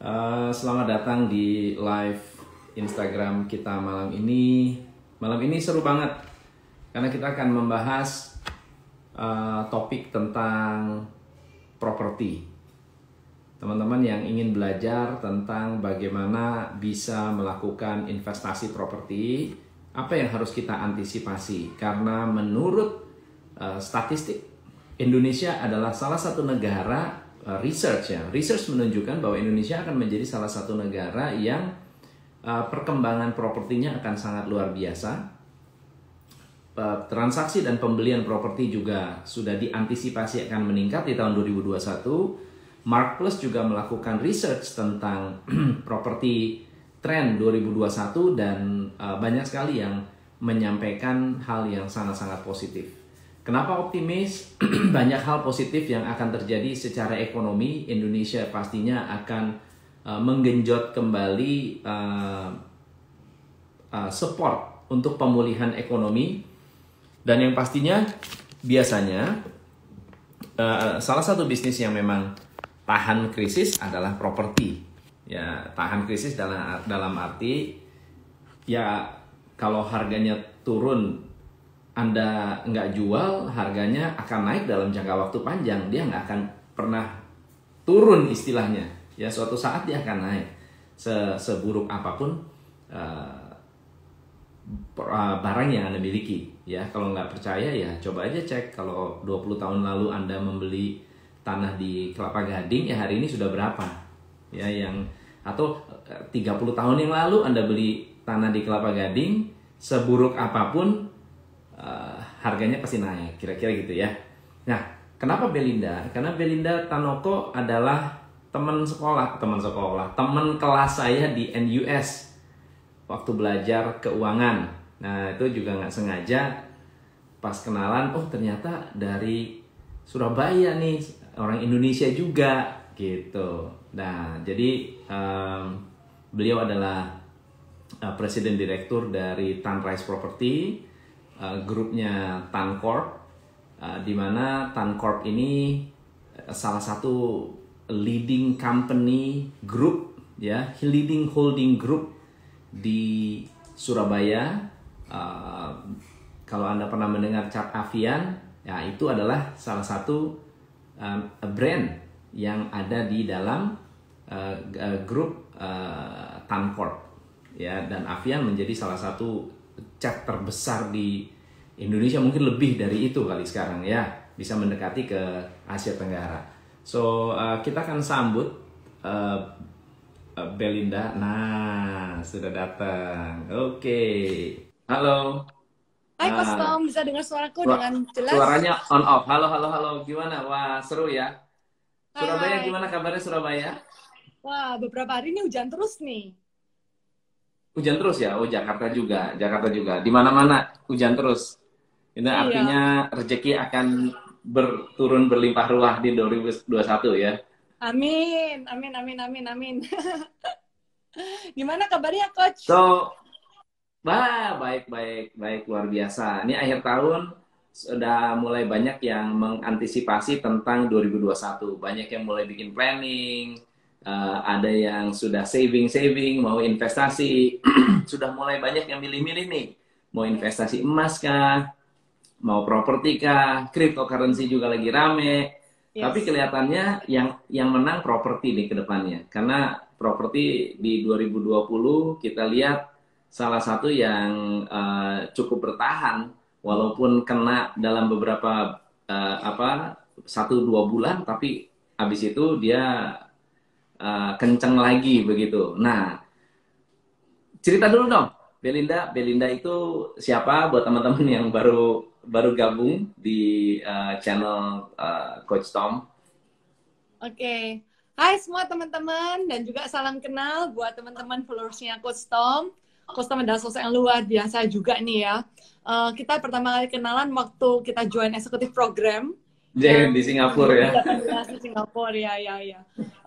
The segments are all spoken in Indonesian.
Uh, selamat datang di live Instagram kita malam ini. Malam ini seru banget karena kita akan membahas uh, topik tentang properti. Teman-teman yang ingin belajar tentang bagaimana bisa melakukan investasi properti, apa yang harus kita antisipasi? Karena menurut uh, statistik Indonesia adalah salah satu negara research ya. Research menunjukkan bahwa Indonesia akan menjadi salah satu negara yang uh, perkembangan propertinya akan sangat luar biasa. Uh, transaksi dan pembelian properti juga sudah diantisipasi akan meningkat di tahun 2021. Mark Plus juga melakukan research tentang properti tren 2021 dan uh, banyak sekali yang menyampaikan hal yang sangat-sangat positif. Kenapa optimis? Banyak hal positif yang akan terjadi secara ekonomi. Indonesia pastinya akan uh, menggenjot kembali uh, uh, support untuk pemulihan ekonomi. Dan yang pastinya biasanya uh, salah satu bisnis yang memang tahan krisis adalah properti. Ya, tahan krisis dalam dalam arti ya kalau harganya turun anda nggak jual, harganya akan naik dalam jangka waktu panjang. Dia nggak akan pernah turun istilahnya. Ya suatu saat dia akan naik. Se Seburuk apa pun uh, barang yang Anda miliki. Ya kalau nggak percaya ya coba aja cek. Kalau 20 tahun lalu Anda membeli tanah di Kelapa Gading ya hari ini sudah berapa? Ya yang atau 30 eh, tahun yang lalu Anda beli tanah di Kelapa Gading seburuk apa pun uh, harganya pasti naik kira-kira gitu ya. Nah kenapa Belinda? Karena Belinda Tanoko adalah teman sekolah teman sekolah teman kelas saya di NUS waktu belajar keuangan. Nah itu juga nggak sengaja pas kenalan oh ternyata dari Surabaya nih orang Indonesia juga gitu. Nah jadi um, beliau adalah uh, presiden direktur dari Tanrise Property uh, grupnya Tancorp uh, di mana Tancorp ini uh, salah satu leading company group ya leading holding group di Surabaya. Uh, kalau anda pernah mendengar Cap Avian ya itu adalah salah satu um, brand yang ada di dalam uh, grup uh, Tancorp ya. Dan Avian menjadi salah satu cat terbesar di Indonesia mungkin lebih dari itu kali sekarang ya bisa mendekati ke Asia Tenggara. So uh, kita akan sambut uh, Belinda. Nah sudah datang. Oke, okay. halo. Hai Mas Tom, bisa dengar suaraku Suara, dengan jelas? Suaranya on off. Halo, halo, halo. Gimana? Wah, seru ya. Surabaya hai. gimana kabarnya Surabaya? Wah, beberapa hari ini hujan terus nih. Hujan terus ya? Oh, Jakarta juga. Jakarta juga. Di mana-mana hujan terus. Itu iya. artinya rezeki akan berturun berlimpah ruah di 2021 ya. Amin, amin, amin, amin, amin. Gimana kabarnya, Coach? So, bah, baik, baik, baik, luar biasa. Ini akhir tahun sudah mulai banyak yang mengantisipasi tentang 2021. Banyak yang mulai bikin planning, uh, ada yang sudah saving saving mau investasi. Sudah mulai banyak yang milih-milih nih. Mau investasi emas kah? Mau properti kah? Cryptocurrency juga lagi rame. Yes. tapi kelihatannya yang yang menang properti nih ke depannya. Karena properti di 2020 kita lihat salah satu yang uh, cukup bertahan walaupun kena dalam beberapa uh, apa satu dua bulan tapi habis itu dia uh, kenceng lagi begitu. Nah, cerita dulu dong, Belinda. Belinda itu siapa buat teman-teman yang baru baru gabung di uh, channel uh, Coach Tom? Oke, okay. Hai semua teman-teman dan juga salam kenal buat teman-teman followersnya Coach Tom. Coach Tom adalah sosok yang luar biasa juga nih ya. Uh, kita pertama kali kenalan waktu kita join executive program jadi di Singapura ya. Di Singapura ya ya ya.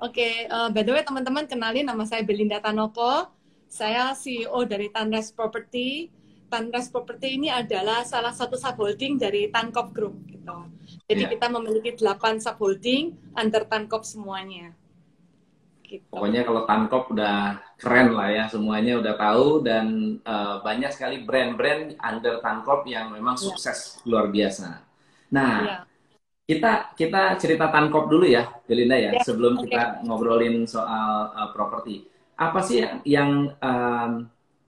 Oke, okay, uh, by the way teman-teman kenalin nama saya Belinda Tanoko. Saya CEO dari Tanres Property. Tanres Property ini adalah salah satu subholding dari Tankop Group gitu. Jadi yeah. kita memiliki 8 subholding under Tankop semuanya. Gitu. Pokoknya kalau Tankop udah keren lah ya, semuanya udah tahu dan uh, banyak sekali brand-brand under Tankop yang memang Iya. sukses luar biasa. Nah, Iya. Kita kita cerita Tankop dulu ya, Belinda ya, Ya, sebelum oke. kita ngobrolin soal uh, properti. Apa sih yang, yang um,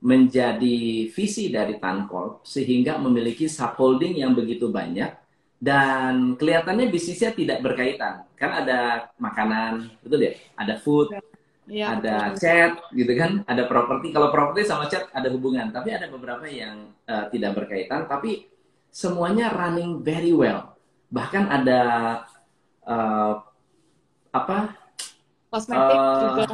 menjadi visi dari Tankop sehingga memiliki subholding yang begitu banyak dan kelihatannya bisnisnya tidak berkaitan. Kan ada makanan, betul ya? Ada food, Iya, ada betul. chat gitu kan, ada properti. Kalau properti sama chat ada hubungan, tapi ada beberapa yang uh, tidak berkaitan, tapi semuanya running very well. Bahkan ada uh, apa? Kosmetik Eh, juga.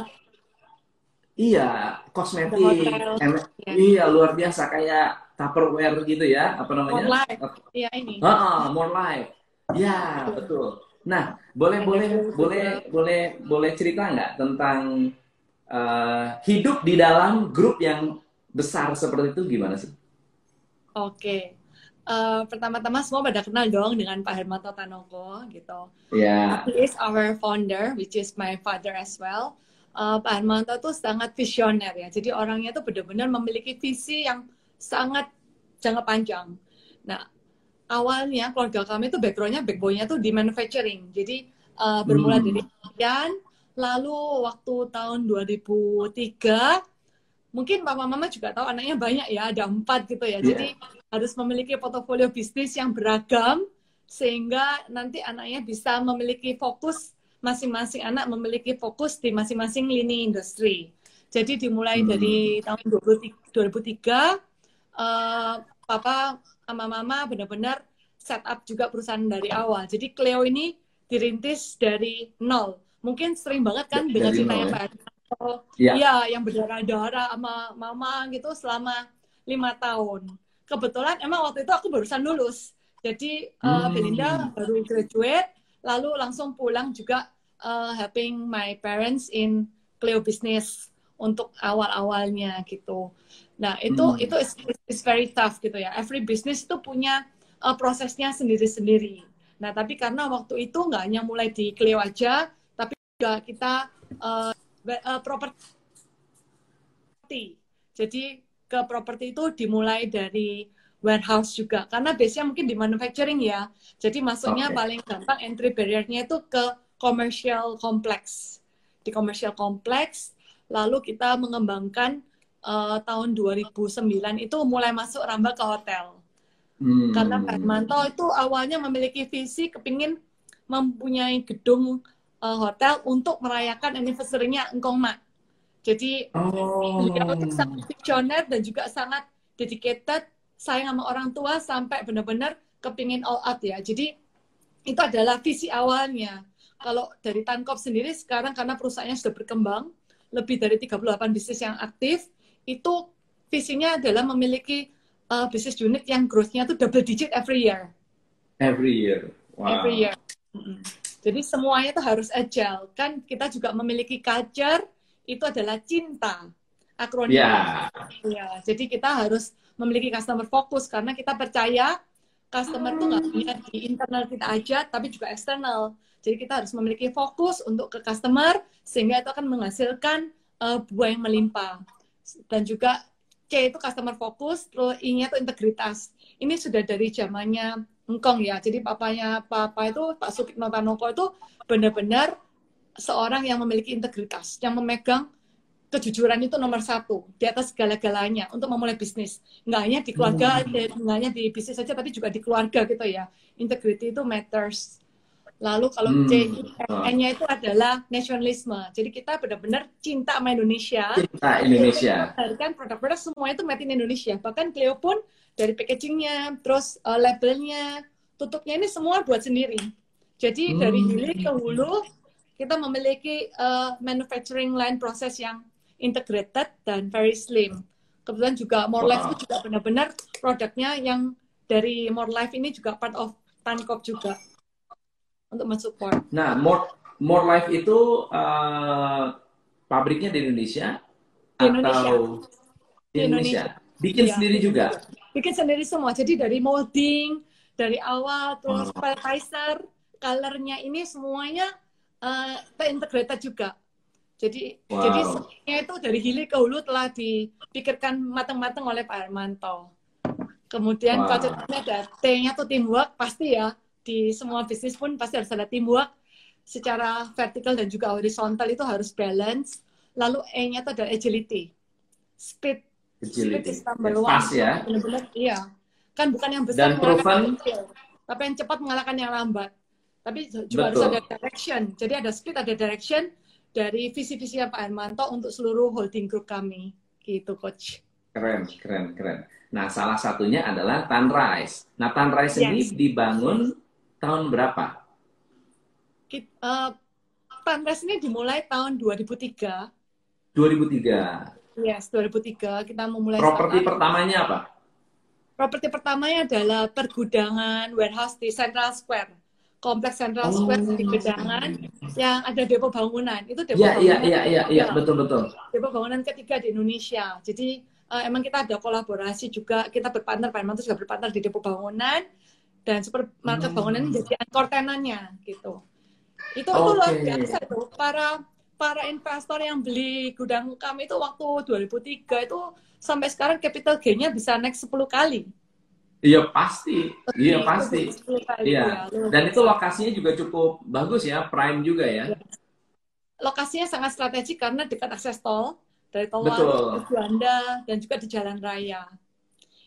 Iya, kosmetik, hotel, em- ya. iya luar biasa kayak Tupperware gitu ya, apa namanya? More life. Iya ini. Ah, more life. Ya, betul. Nah, boleh Ada boleh boleh boleh boleh cerita nggak tentang eh, hidup di dalam grup yang besar seperti itu gimana sih? Oke. Eh, pertama-tama semua pada kenal dong dengan Pak Hermanto Tanoko gitu. Ya, He is our founder, which is my father as well. Eh, Pak Hermanto tuh sangat visioner ya. Jadi orangnya tuh benar-benar memiliki visi yang sangat jangka panjang. Nah, awalnya keluarga kami tuh backgroundnya, backbone-nya tuh di manufacturing. Jadi eh, bermula Hmm. dari sekian, lalu waktu tahun 2003, mungkin papa mama juga tahu anaknya banyak ya, ada empat gitu ya. Iya. Jadi harus memiliki portofolio bisnis yang beragam sehingga nanti anaknya bisa memiliki fokus masing-masing anak memiliki fokus di masing-masing lini industri. Jadi dimulai Hmm. dari tahun 2003, 2003 eh, papa sama mama benar-benar setup juga perusahaan dari awal. Jadi Cleo ini dirintis dari nol. Mungkin sering banget kan Dari dengan nol, ceritanya ya? Pak Ernesto. Iya. Iya, yang berdarah-darah sama mama gitu selama lima tahun. Kebetulan emang waktu itu aku barusan lulus. Jadi eh, Hmm. Belinda baru graduate, lalu langsung pulang juga eh, helping my parents in Cleo business untuk awal-awalnya gitu. Nah itu Hmm. itu is, is very tough gitu ya. Every business itu punya eh, prosesnya sendiri-sendiri. Nah tapi karena waktu itu nggak hanya mulai di Cleo aja, tapi juga kita eh, eh, properti. Jadi ke properti itu dimulai dari warehouse juga karena base-nya mungkin di manufacturing ya. Jadi masuknya Oke. paling gampang entry barrier-nya itu ke commercial complex. Di commercial complex lalu kita mengembangkan eh, tahun 2009 itu mulai masuk rambah ke hotel. Hmm. Karena Pak Hermanto itu awalnya memiliki visi kepingin mempunyai gedung eh, hotel untuk merayakan anniversary-nya Engkong Mak. Jadi Oh. beliau tuh sangat visioner dan juga sangat dedicated, sayang sama orang tua sampai benar-benar kepingin all out ya. Jadi itu adalah visi awalnya. Kalau dari Tankop sendiri sekarang karena perusahaannya sudah berkembang, lebih dari 38 bisnis yang aktif, itu visinya adalah memiliki uh, bisnis unit yang growth-nya tuh double digit every year. Every year. Wow. Every year. Mm-mm. Jadi semuanya itu harus agile. Kan kita juga memiliki culture, itu adalah cinta. Akronim. Ya. Ya, jadi kita harus memiliki customer fokus karena kita percaya customer tuh nggak hanya di internal kita aja, tapi juga eksternal. Jadi kita harus memiliki fokus untuk ke customer sehingga itu akan menghasilkan eh, buah yang melimpah. Dan juga C itu customer fokus, terus I-nya itu integritas. Ini sudah dari zamannya Engkong ya. Jadi papanya papa itu Pak Sukitno Tanoko itu benar-benar seorang yang memiliki integritas, yang memegang kejujuran itu nomor satu di atas segala-galanya untuk memulai bisnis. Nggak hanya di keluarga, Hmm. nggak hanya di bisnis saja, tapi juga di keluarga gitu ya. Integrity itu matters. Lalu kalau Hmm. C, N-nya itu adalah nasionalisme. Jadi kita benar-benar cinta sama Indonesia. Cinta Indonesia. Kan produk-produk semua itu made in Indonesia. Bahkan Cleo pun dari packagingnya, terus uh, labelnya, tutupnya ini semua buat sendiri. Jadi dari Hmm. hilir ke hulu kita memiliki uh, manufacturing line proses yang integrated dan very slim. Kebetulan juga More Life Wow. itu juga benar-benar produknya yang dari More Life ini juga part of Tankop juga untuk mensupport. Nah, More More Life itu eh, pabriknya di Indonesia Di Indonesia. atau di Di Indonesia? Bikin Iya. sendiri juga. Bikin sendiri semua. Jadi dari molding, dari awal, terus Oh. pelletizer, colornya ini semuanya uh, terintegrated juga. Jadi Wow. jadi semuanya itu dari hilir ke hulu telah dipikirkan matang-matang oleh Pak Hermanto. Kemudian Wow. konsepnya ada T-nya tuh teamwork pasti ya di semua bisnis pun pasti harus ada teamwork secara vertikal dan juga horizontal itu harus balance. Lalu E-nya itu ada agility, speed, Ya, one. Pas ya. Benar-benar iya. Kan bukan yang besar Dan proven- yang kecil, tapi yang cepat mengalahkan yang lambat. Tapi juga harus Betul. ada direction. Jadi ada speed, ada direction dari visi-visi Pak Hermanto untuk seluruh holding group kami. Gitu, Coach. Keren, keren, keren. Nah, salah satunya adalah Sunrise. Nah, Sunrise ini Yes. dibangun tahun berapa? Kit- eh, Sunrise ini dimulai tahun 2003. 2003. Yes, 2003 kita memulai Properti startup. pertamanya apa? Properti pertamanya adalah pergudangan warehouse di Central Square. Kompleks Central Oh. Square di Gedangan yang ada depo bangunan. Itu depo Iya, iya, bangunan. iya, iya, iya, Ya. betul, betul. depo bangunan ketiga di Indonesia. Jadi eh, emang kita ada kolaborasi juga, kita berpartner, Pak Hermanto juga berpartner di depo bangunan dan supermarket Hmm. bangunan jadi anchor tenannya gitu. Itu itu luar biasa itu para para investor yang beli gudang kami itu waktu 2003 itu sampai sekarang capital gain-nya bisa naik 10 kali. Iya, pasti. Iya, pasti. 10 kali, Iya. ya, Dan itu lokasinya juga cukup bagus ya, prime juga ya. lokasinya sangat strategik karena dekat akses tol dari tol ke Juanda dan juga di jalan raya.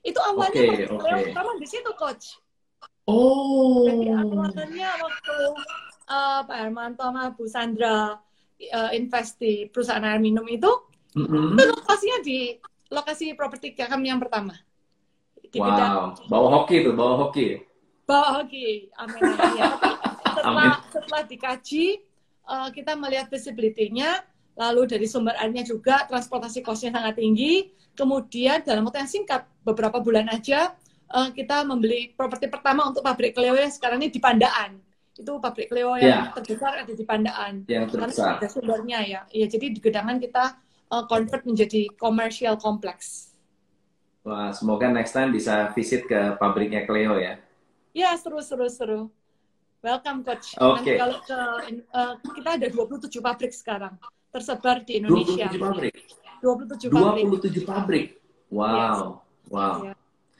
Itu awalnya saya pertama di situ coach. Oh. Jadi awalnya waktu eh, Pak Hermanto sama Bu Sandra eh, invest di perusahaan air minum itu, Mm-mm. itu lokasinya di lokasi properti kami yang pertama. Di bidang Wow, bawa hoki tuh, bawa hoki. bawah hoki, amin amin ya. Setelah setelah dikaji, eh, kita melihat visibility-nya, lalu dari sumber airnya juga transportasi cost-nya sangat tinggi. Kemudian dalam waktu yang singkat, beberapa bulan aja eh, kita membeli properti pertama untuk pabrik yang sekarang ini di Pandaan. Itu pabrik Cleo yang Ya. terbesar ada di Pandaan. Yang Karena terbesar. ada sumbernya ya. Iya, jadi di gedangan kita eh, convert menjadi commercial complex. Wah, semoga next time bisa visit ke pabriknya Cleo ya. Ya, seru, seru, seru. Welcome, Coach. Oke. Nanti kalau ke, eh, kita ada 27 pabrik sekarang, tersebar di Indonesia. 27 pabrik. 27 pabrik. 27 pabrik. Wow. Wow. Ya.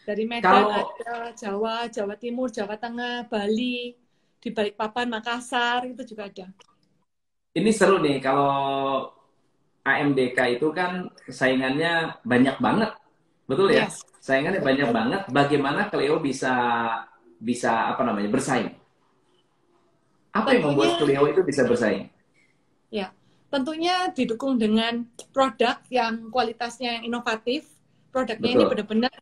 Dari Medan Kalau- ada, Jawa, Jawa Timur, Jawa Tengah, Bali, di Balikpapan, Makassar, itu juga ada. Ini seru nih kalau AMDK itu kan saingannya banyak banget. Betul ya? Yes. Saingannya banyak banget. Bagaimana Cleo bisa bisa apa namanya? bersaing? Apa yang membuat Cleo itu bisa bersaing? Tentunya didukung dengan produk yang kualitasnya yang inovatif. Produknya ini Betul. benar-benar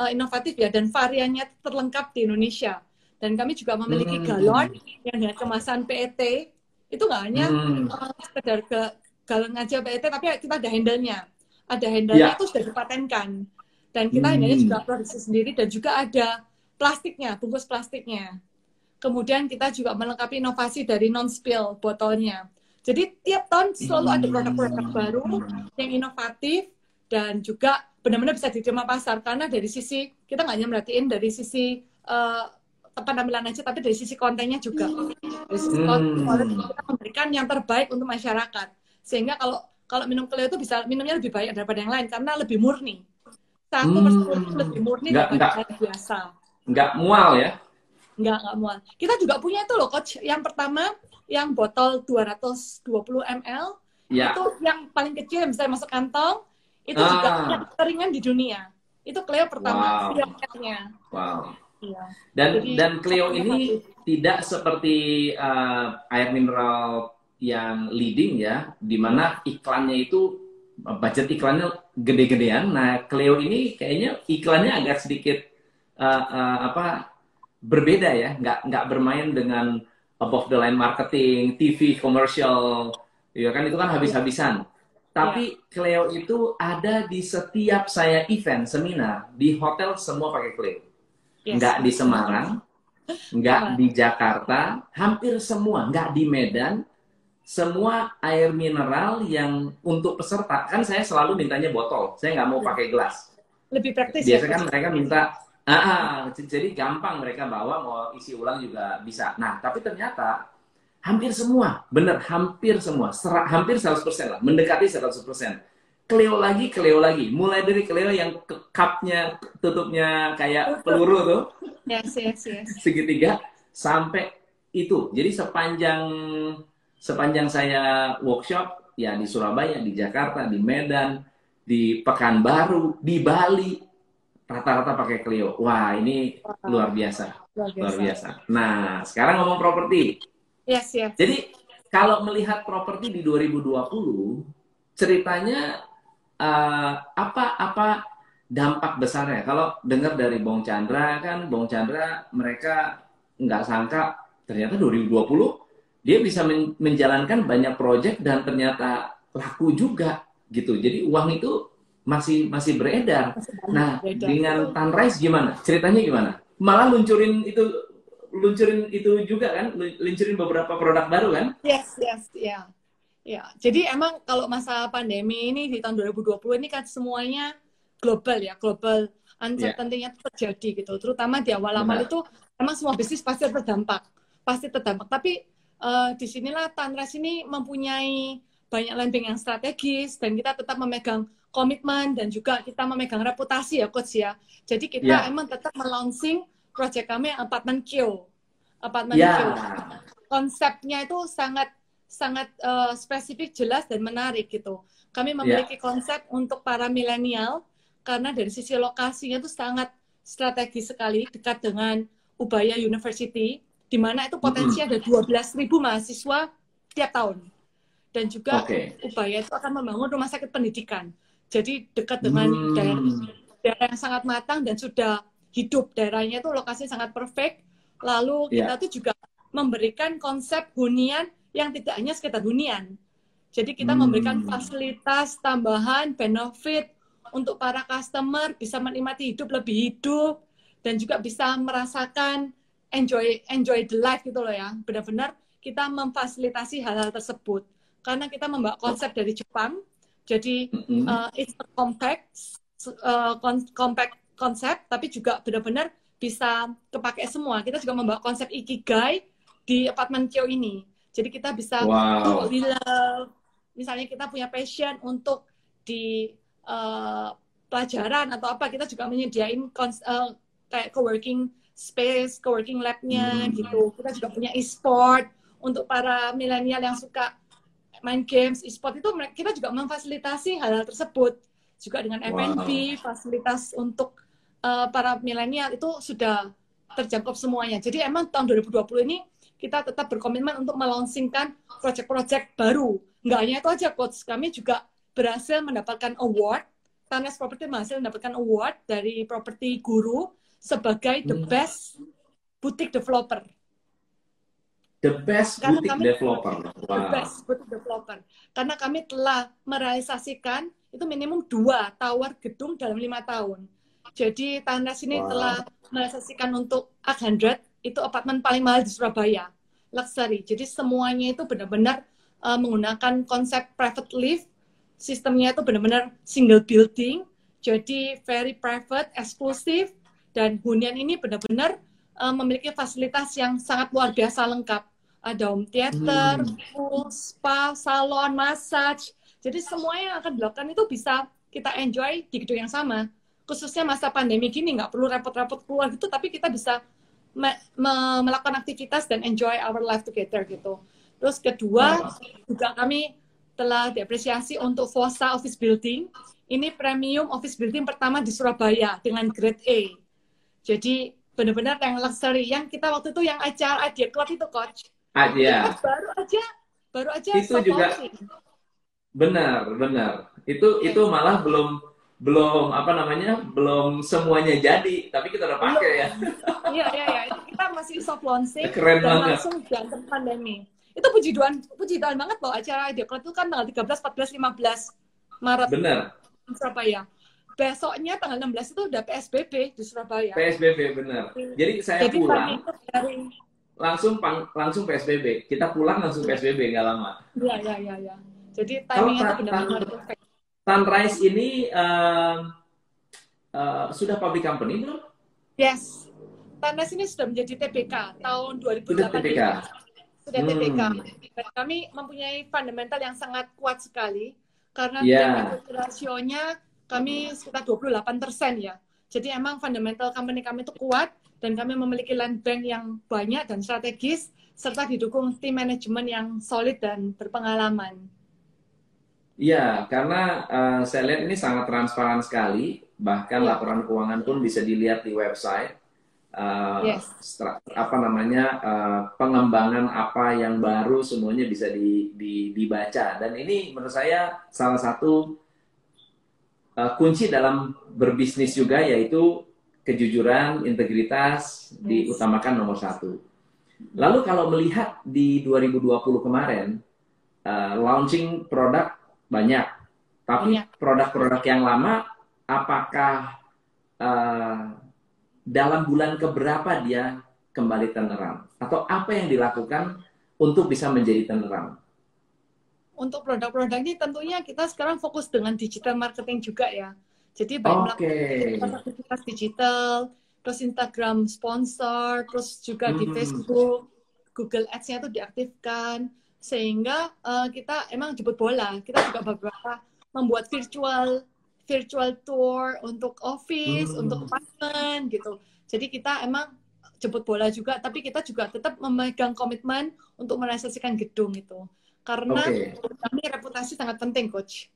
eh, inovatif ya dan variannya terlengkap di Indonesia. Dan kami juga memiliki Hmm. galon yang dengan kemasan PET. Itu nggak hanya Hmm. eh, sekedar ga- galon aja PET, tapi kita ada handle-nya. Ada handle-nya Ya. itu sudah dipatenkan. Dan kita Hmm. handle-nya juga produksi sendiri dan juga ada plastiknya, bungkus plastiknya. Kemudian kita juga melengkapi inovasi dari non-spill botolnya. Jadi tiap tahun selalu ada produk-produk Hmm. baru yang inovatif dan juga benar-benar bisa diterima pasar karena dari sisi kita nggak hanya merhatiin dari sisi eh, penampilan aja tapi dari sisi kontennya juga dari sisi Hmm. konten kita memberikan yang terbaik untuk masyarakat sehingga kalau kalau minum Cleo itu bisa minumnya lebih baik daripada yang lain karena lebih murni satu Hmm. persatu lebih murni Nggak- daripada yang biasa Nggak mual ya? nggak nggak mual kita juga punya itu loh coach yang pertama yang botol 220 ml Ya. itu yang paling kecil yang bisa masuk kantong itu Ah. juga teringan di dunia itu Cleo pertama Wow. Wow. Iya. Dan Jadi, dan Cleo ini tidak seperti eh, air mineral yang leading ya, di mana iklannya itu budget iklannya gede-gedean. Nah, Cleo ini kayaknya iklannya agak sedikit eh, eh, apa berbeda ya, nggak nggak bermain dengan above the line marketing, TV, commercial, ya kan itu kan habis-habisan. Tapi Cleo itu ada di setiap saya event seminar di hotel semua pakai Cleo Yes. nggak di Semarang, nggak di Jakarta, hampir semua, nggak di Medan, semua air mineral yang untuk peserta kan saya selalu mintanya botol, saya nggak mau Ya. pakai gelas. lebih praktis Biasanya ya kan mereka minta, ah, ah, jadi gampang mereka bawa mau isi ulang juga bisa. Nah tapi ternyata Hampir semua, bener, hampir semua, hampir 100% lah, mendekati 100%. Cleo lagi, Cleo lagi. Mulai dari Cleo yang cupnya, tutupnya kayak peluru tuh. Yes, yes, yes. Segitiga, sampai itu. Jadi sepanjang sepanjang saya workshop, ya di Surabaya, di Jakarta, di Medan, di Pekanbaru, di Bali, rata-rata pakai Clio. Wah, ini luar biasa. Luar biasa. Luar biasa. Nah, sekarang ngomong properti. Yes, yes. Jadi kalau melihat properti di 2020, ceritanya uh, apa apa dampak besarnya? Kalau dengar dari Bong Chandra kan, Bong Chandra mereka nggak sangka ternyata 2020 dia bisa men menjalankan banyak proyek dan ternyata laku juga gitu. Jadi uang itu masih masih beredar. Masih nah, beredar. dengan Tanrise gimana? Ceritanya gimana? Malah luncurin itu luncurin itu juga kan, luncurin beberapa produk baru kan? Yes, yes, ya. Yeah. Ya, jadi emang kalau masa pandemi ini di tahun 2020 ini kan semuanya global ya, global uncertainty-nya yeah. terjadi gitu. Terutama di awal-awal itu emang semua bisnis pasti terdampak, pasti terdampak. Tapi uh, di sinilah Tanres ini mempunyai banyak landing yang strategis dan kita tetap memegang komitmen dan juga kita memegang reputasi ya coach ya. Jadi kita yeah. emang tetap melaunching project kami yang apartemen Q. Apartemen yeah. Q. Konsepnya itu sangat sangat uh, spesifik, jelas dan menarik gitu. Kami memiliki yeah. konsep untuk para milenial karena dari sisi lokasinya itu sangat strategis sekali dekat dengan Ubaya University di mana itu potensi mm -hmm. ada 12.000 mahasiswa tiap tahun. Dan juga okay. Ubaya itu akan membangun rumah sakit pendidikan. Jadi dekat dengan mm. daerah, daerah yang sangat matang dan sudah hidup daerahnya itu lokasi sangat perfect. Lalu kita yeah. tuh juga memberikan konsep hunian yang tidak hanya sekedar hunian. Jadi kita hmm. memberikan fasilitas tambahan, benefit untuk para customer bisa menikmati hidup lebih hidup dan juga bisa merasakan enjoy enjoy the life gitu loh ya. Benar-benar kita memfasilitasi hal-hal tersebut karena kita membawa konsep dari Jepang. Jadi mm-hmm. uh, it's a compact uh, compact konsep tapi juga benar-benar bisa kepake semua. Kita juga membawa konsep ikigai di apartemen Kyo ini. Jadi kita bisa wow. love, misalnya kita punya passion untuk di uh, pelajaran atau apa, kita juga menyediain uh, kayak co-working space, co-working lab-nya hmm. gitu. Kita juga punya e-sport untuk para milenial yang suka main games, e-sport itu kita juga memfasilitasi hal-hal tersebut. Juga dengan F&B, wow. fasilitas untuk uh, para milenial itu sudah terjangkau semuanya. Jadi emang tahun 2020 ini kita tetap berkomitmen untuk melaunchingkan proyek-proyek baru. Nggak hanya itu aja, Coach. Kami juga berhasil mendapatkan award. Tanes Property berhasil mendapatkan award dari Property Guru sebagai the hmm. best boutique developer. The best Karena boutique kami, developer. Wow. The best boutique developer. Karena kami telah merealisasikan itu minimum dua tower gedung dalam lima tahun. Jadi Tandas ini wow. telah merealisasikan untuk 800 itu apartemen paling mahal di Surabaya, luxury. Jadi semuanya itu benar-benar uh, menggunakan konsep private lift, sistemnya itu benar-benar single building, jadi very private, eksklusif, dan hunian ini benar-benar uh, memiliki fasilitas yang sangat luar biasa lengkap. Ada home theater, hmm. pool, spa, salon, massage. Jadi semua yang akan dilakukan itu bisa kita enjoy di gedung yang sama. Khususnya masa pandemi gini, nggak perlu repot-repot keluar gitu, tapi kita bisa me me melakukan aktivitas dan enjoy our life together gitu. Terus kedua juga kami telah diapresiasi untuk Fosa Office Building. Ini premium office building pertama di Surabaya dengan grade A. Jadi benar-benar yang luxury. Yang kita waktu itu yang acara Idea Club itu coach. Ah, iya. Baru aja baru aja itu juga benar benar itu itu malah belum belum apa namanya belum semuanya jadi tapi kita udah pakai ya. Iya iya iya. Kita masih soft launching Keren dan banget. langsung jangan pandemi. Itu puji tuhan puji tuhan banget loh acara Club itu kan tanggal 13 14 15 Maret benar. Surabaya. Besoknya tanggal 16 itu udah PSBB di Surabaya. PSBB benar. Jadi saya jadi, pulang. dari... langsung pang, langsung PSBB kita pulang langsung PSBB nggak lama. Iya iya iya ya. jadi timingnya itu benar-benar perfect Sunrise ini uh, uh, sudah public company belum? Yes. Sunrise ini sudah menjadi TBK tahun 2018. Sudah TBK. sudah. Hmm. Dan kami mempunyai fundamental yang sangat kuat sekali karena Yeah. yeah. rasionya kami sekitar 28 persen ya. Jadi emang fundamental company kami itu kuat dan kami memiliki land bank yang banyak dan strategis serta didukung tim manajemen yang solid dan berpengalaman. Iya, karena eh, saya lihat ini sangat transparan sekali, bahkan Iya. laporan keuangan pun bisa dilihat di website. Eh, Yes. apa namanya eh, pengembangan apa yang baru semuanya bisa di- di- dibaca dan ini menurut saya salah satu eh, kunci dalam berbisnis juga yaitu kejujuran, integritas diutamakan nomor satu. Lalu kalau melihat di 2020 kemarin eh, launching produk banyak, tapi produk-produk yang lama apakah eh, dalam bulan keberapa dia kembali turnaround atau apa yang dilakukan untuk bisa menjadi turnaround? Untuk produk-produk ini tentunya kita sekarang fokus dengan digital marketing juga ya. Jadi baik Oke. melakukan aktivitas digital, terus Instagram sponsor, terus juga di Hmm. Facebook, Google Ads-nya itu diaktifkan, sehingga eh, kita emang jemput bola. Kita juga beberapa membuat virtual virtual tour untuk office, Hmm. untuk apartemen gitu. Jadi kita emang jemput bola juga, tapi kita juga tetap memegang komitmen untuk merealisasikan gedung itu. Karena Oke. kami reputasi sangat penting, coach.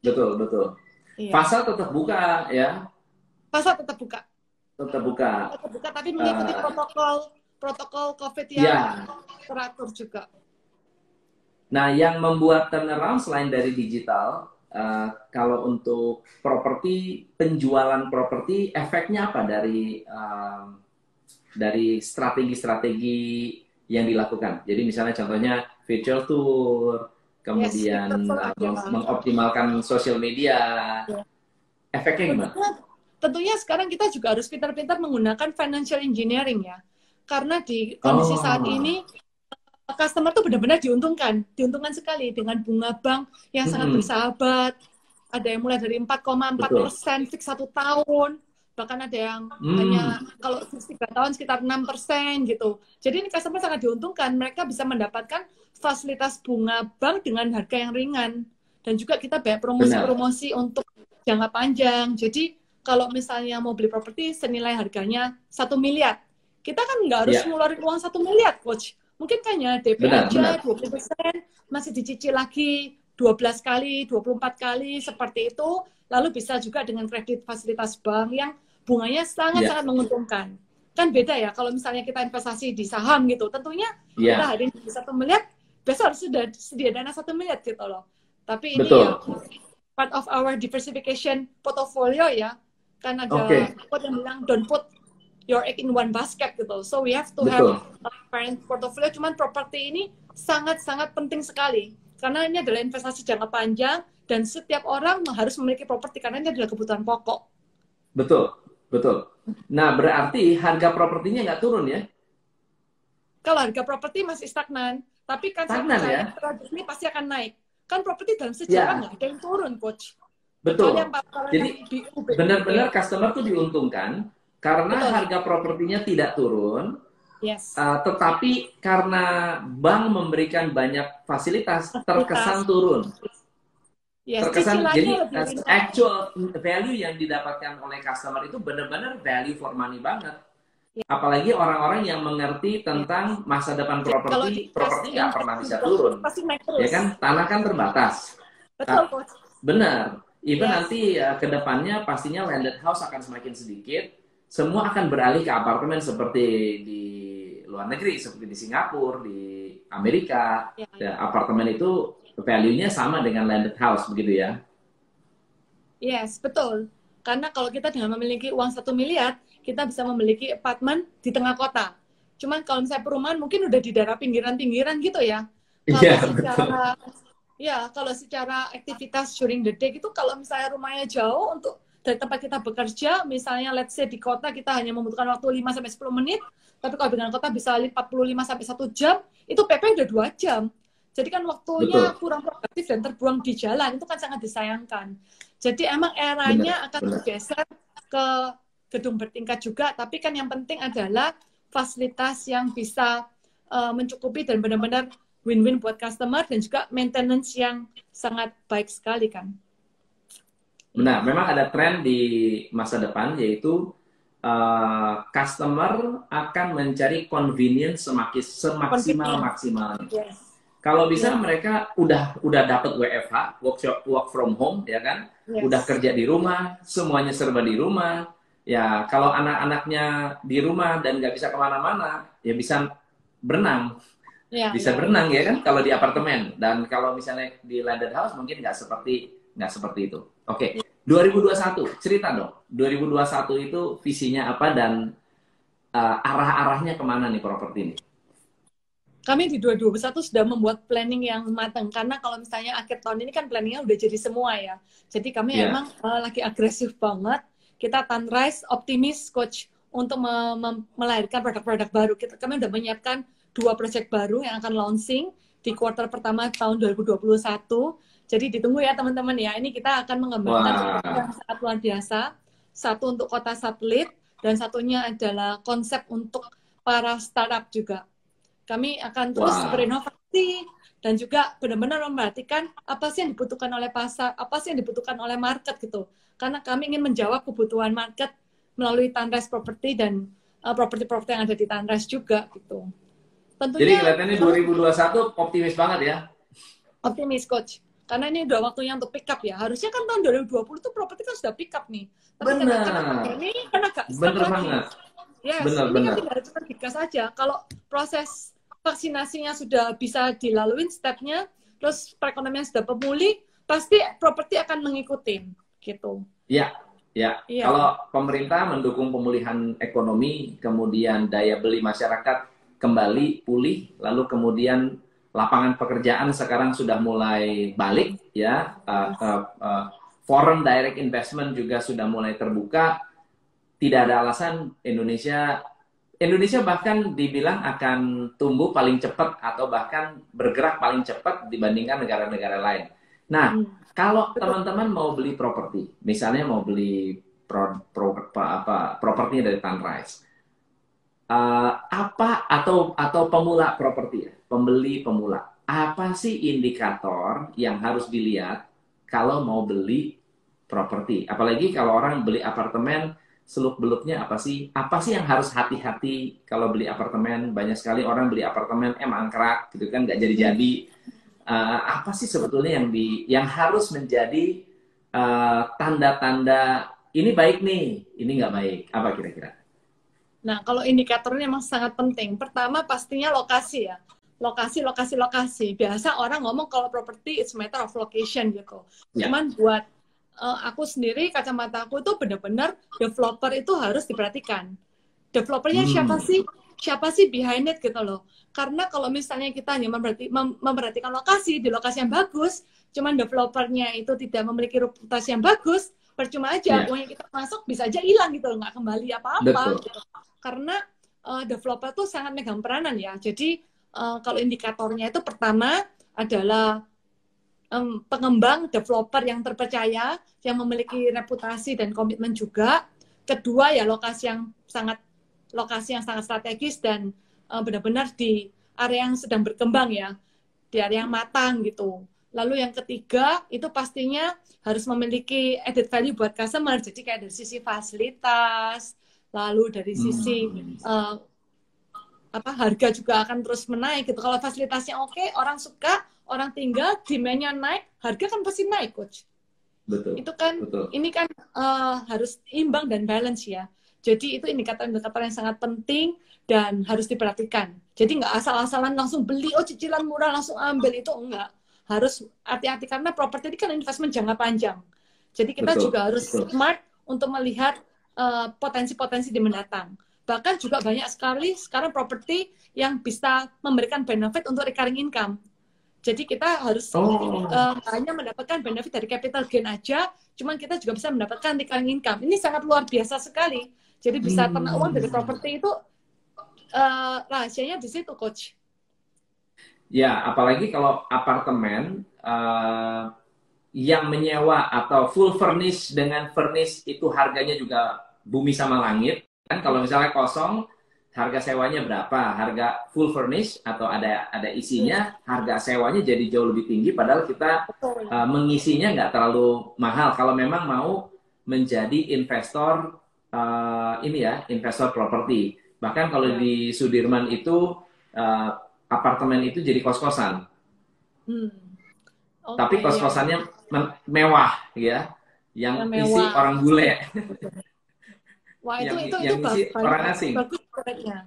Betul, betul. Iya. Pasar tetap buka ya, Pasar tetap buka. tetap buka. tetap buka tapi mengikuti Uh, protokol protokol COVID ya. yang teratur juga. Nah, yang membuat turnaround selain dari digital, eh, kalau untuk properti, penjualan properti, efeknya apa dari em, dari strategi-strategi yang dilakukan? Jadi misalnya contohnya virtual tour, kemudian aja. meng- mengoptimalkan sosial media, Ya. efeknya gimana? Tentunya, tentunya sekarang kita juga harus pintar-pintar menggunakan financial engineering ya. Karena di kondisi Oh. saat ini customer tuh benar-benar diuntungkan, diuntungkan sekali dengan bunga bank yang sangat Mm-mm. bersahabat. Ada yang mulai dari 4,4 persen fix satu tahun, bahkan ada yang Hmm. hanya kalau tiga tahun sekitar 6 persen gitu. Jadi ini customer sangat diuntungkan, mereka bisa mendapatkan fasilitas bunga bank dengan harga yang ringan. Dan juga kita banyak promosi-promosi untuk jangka panjang. Jadi kalau misalnya mau beli properti senilai harganya satu miliar, kita kan nggak harus Ya. ngeluarin uang satu miliar, coach. Mungkin hanya DP Benar, aja benar. 20%, masih dicicil lagi 12 kali, 24 kali, seperti itu. Lalu bisa juga dengan kredit fasilitas bank yang bunganya sangat-sangat menguntungkan. Kan beda ya, kalau misalnya kita investasi di saham gitu, tentunya kita Iya, hari ini satu miliar, besok harus sudah sedia dana satu miliar gitu loh. Tapi ini Betul. ya part of our diversification portfolio ya, kan ada quote yang bilang don't put your egg in one basket gitu. So we have to Betul. have a parent portfolio. Cuman properti ini sangat-sangat penting sekali karena ini adalah investasi jangka panjang dan setiap orang harus memiliki properti karena ini adalah kebutuhan pokok. betul, betul. Nah, berarti harga propertinya nggak turun ya? Kalau harga properti masih stagnan, tapi kan saya Stagnan, percaya ya? ini pasti akan naik. Kan properti dalam sejarah Ya. nggak ada yang turun, coach. Betul. Jadi. Benar-benar customer tuh diuntungkan karena Betul. harga propertinya tidak turun, Yes. uh, tetapi karena bank memberikan banyak fasilitas terkesan turun. Yes, Terkesan jadi uh, actual value yang didapatkan oleh customer itu benar-benar value for money banget. Ya. Apalagi orang-orang yang mengerti tentang masa depan properti, properti nggak pernah bisa turun, Pasti naik terus. ya kan? Tanah kan terbatas. Betul, coach. Benar. Even Yes. nanti uh, ke depannya pastinya landed house akan semakin sedikit. Semua akan beralih ke apartemen seperti di luar negeri, seperti di Singapura, di Amerika. Ya, Ya, apartemen itu value-nya sama dengan landed house begitu ya. Yes, betul. Karena kalau kita dengan memiliki uang satu miliar, kita bisa memiliki apartemen di tengah kota. Cuman kalau misalnya perumahan mungkin udah di daerah pinggiran-pinggiran gitu ya. Kalau Iya, secara ya kalau secara aktivitas during the day itu kalau misalnya rumahnya jauh untuk dari tempat kita bekerja, misalnya let's say di kota kita hanya membutuhkan waktu 5 sampai 10 menit, tapi kalau dengan kota bisa 45 sampai 1 jam, itu PP udah 2 jam. Jadi kan waktunya Betul. kurang produktif dan terbuang di jalan, itu kan sangat disayangkan. Jadi emang eranya Benar, akan benar. bergeser ke gedung bertingkat juga, tapi kan yang penting adalah fasilitas yang bisa uh, mencukupi dan benar-benar win-win buat customer dan juga maintenance yang sangat baik sekali kan. Benar, memang ada tren di masa depan yaitu uh, customer akan mencari convenience semakin semaksimal maksimalnya. Yes. Kalau bisa yeah. mereka udah udah dapat WFH, workshop work from home ya kan, yes. udah kerja di rumah, semuanya serba di rumah. Ya kalau anak-anaknya di rumah dan nggak bisa ke mana-mana, ya bisa berenang ya, bisa ya. berenang ya kan kalau di apartemen dan kalau misalnya di landed house mungkin nggak seperti nggak seperti itu. Oke, okay. ya. 2021 cerita dong. 2021 itu visinya apa dan uh, arah-arahnya ke mana nih properti ini? Kami di 2021 sudah membuat planning yang matang karena kalau misalnya akhir tahun ini kan planningnya udah jadi semua ya. Jadi kami yeah. emang uh, lagi agresif banget. Kita sunrise, optimis, coach untuk me me melahirkan produk-produk baru. Kita kami udah menyiapkan dua proyek baru yang akan launching di kuartal pertama tahun 2021. Jadi ditunggu ya teman-teman ya. Ini kita akan mengembangkan wow. yang sangat luar biasa. Satu untuk kota satelit dan satunya adalah konsep untuk para startup juga. Kami akan terus wow. berinovasi dan juga benar-benar memperhatikan apa sih yang dibutuhkan oleh pasar, apa sih yang dibutuhkan oleh market gitu. Karena kami ingin menjawab kebutuhan market melalui Tanres Property dan uh, properti-properti yang ada di Tanres juga gitu. Tentunya, Jadi kelihatannya 2021 optimis banget ya. Optimis coach. Karena ini udah waktunya untuk pick up ya. Harusnya kan tahun 2020 tuh properti kan sudah pick up nih. Tapi Benar. Karena, ini kan agak Benar banget. Yes, benar, ini benar. kan tinggal digas saja. Kalau proses vaksinasinya sudah bisa dilalui stepnya, terus perekonomian sudah pemulih, pasti properti akan mengikuti gitu. Iya, ya. ya. Kalau pemerintah mendukung pemulihan ekonomi, kemudian daya beli masyarakat kembali pulih, lalu kemudian lapangan pekerjaan sekarang sudah mulai balik, ya, uh, uh, uh, foreign direct investment juga sudah mulai terbuka. Tidak ada alasan Indonesia Indonesia bahkan dibilang akan tumbuh paling cepat atau bahkan bergerak paling cepat dibandingkan negara-negara lain. Nah, hmm. kalau teman-teman mau beli properti, misalnya mau beli pro, pro, apa, propertinya dari Sunrise, uh, apa atau atau pemula properti ya, pembeli pemula. Apa sih indikator yang harus dilihat kalau mau beli properti? Apalagi kalau orang beli apartemen seluk beluknya apa sih? Apa sih yang harus hati-hati kalau beli apartemen? Banyak sekali orang beli apartemen eh mangkrak gitu kan nggak jadi-jadi. Uh, apa sih sebetulnya yang di yang harus menjadi eh, tanda-tanda uh, ini baik nih, ini nggak baik? Apa kira-kira? Nah, kalau indikatornya memang sangat penting. Pertama pastinya lokasi ya. Lokasi, lokasi, lokasi. Biasa orang ngomong kalau properti it's matter of location gitu. Yeah. Cuman buat uh, aku sendiri, kacamata aku itu benar-benar developer itu harus diperhatikan. Developernya hmm. siapa sih? Siapa sih behind it gitu loh. Karena kalau misalnya kita hanya memperhati, mem memperhatikan lokasi, di lokasi yang bagus, cuman developernya itu tidak memiliki reputasi yang bagus, percuma aja yeah. uang yang kita masuk bisa aja hilang gitu loh, nggak kembali apa-apa. Gitu karena uh, developer tuh sangat megang peranan ya. Jadi uh, kalau indikatornya itu pertama adalah um, pengembang developer yang terpercaya, yang memiliki reputasi dan komitmen juga. Kedua ya lokasi yang sangat lokasi yang sangat strategis dan uh, benar-benar di area yang sedang berkembang ya, di area yang matang gitu. Lalu yang ketiga itu pastinya harus memiliki added value buat customer. Jadi kayak dari sisi fasilitas, lalu dari sisi hmm. uh, apa harga juga akan terus menaik gitu. Kalau fasilitasnya oke, orang suka, orang tinggal, demandnya naik, harga kan pasti naik, coach. Betul. Itu kan, Betul. ini kan uh, harus imbang dan balance ya. Jadi itu indikator-indikator yang sangat penting dan harus diperhatikan. Jadi nggak asal-asalan langsung beli, oh cicilan murah langsung ambil itu enggak. Harus hati-hati karena properti ini kan investment jangka panjang. Jadi kita betul, juga harus betul. smart untuk melihat Eh, potensi-potensi uh, di mendatang. Bahkan juga banyak sekali sekarang properti yang bisa memberikan benefit untuk recurring income. Jadi kita harus oh. uh, hanya mendapatkan benefit dari capital gain aja, cuman kita juga bisa mendapatkan recurring income. Ini sangat luar biasa sekali. Jadi bisa hmm. ternak uang dari properti itu uh, rahasianya di situ, coach. Ya, apalagi kalau apartemen uh, yang menyewa atau full furnish dengan furnish itu harganya juga bumi sama langit kan kalau misalnya kosong harga sewanya berapa, harga full furnish atau ada ada isinya, harga sewanya jadi jauh lebih tinggi. Padahal kita uh, mengisinya nggak terlalu mahal. Kalau memang mau menjadi investor uh, ini ya, investor properti. Bahkan kalau di Sudirman itu uh, apartemen itu jadi kos-kosan. Hmm. Okay, Tapi kos-kosannya ya. mewah ya, yang, yang isi orang bule. Wah itu yang, itu yang itu bagus, orang asing. Bagus rate-nya.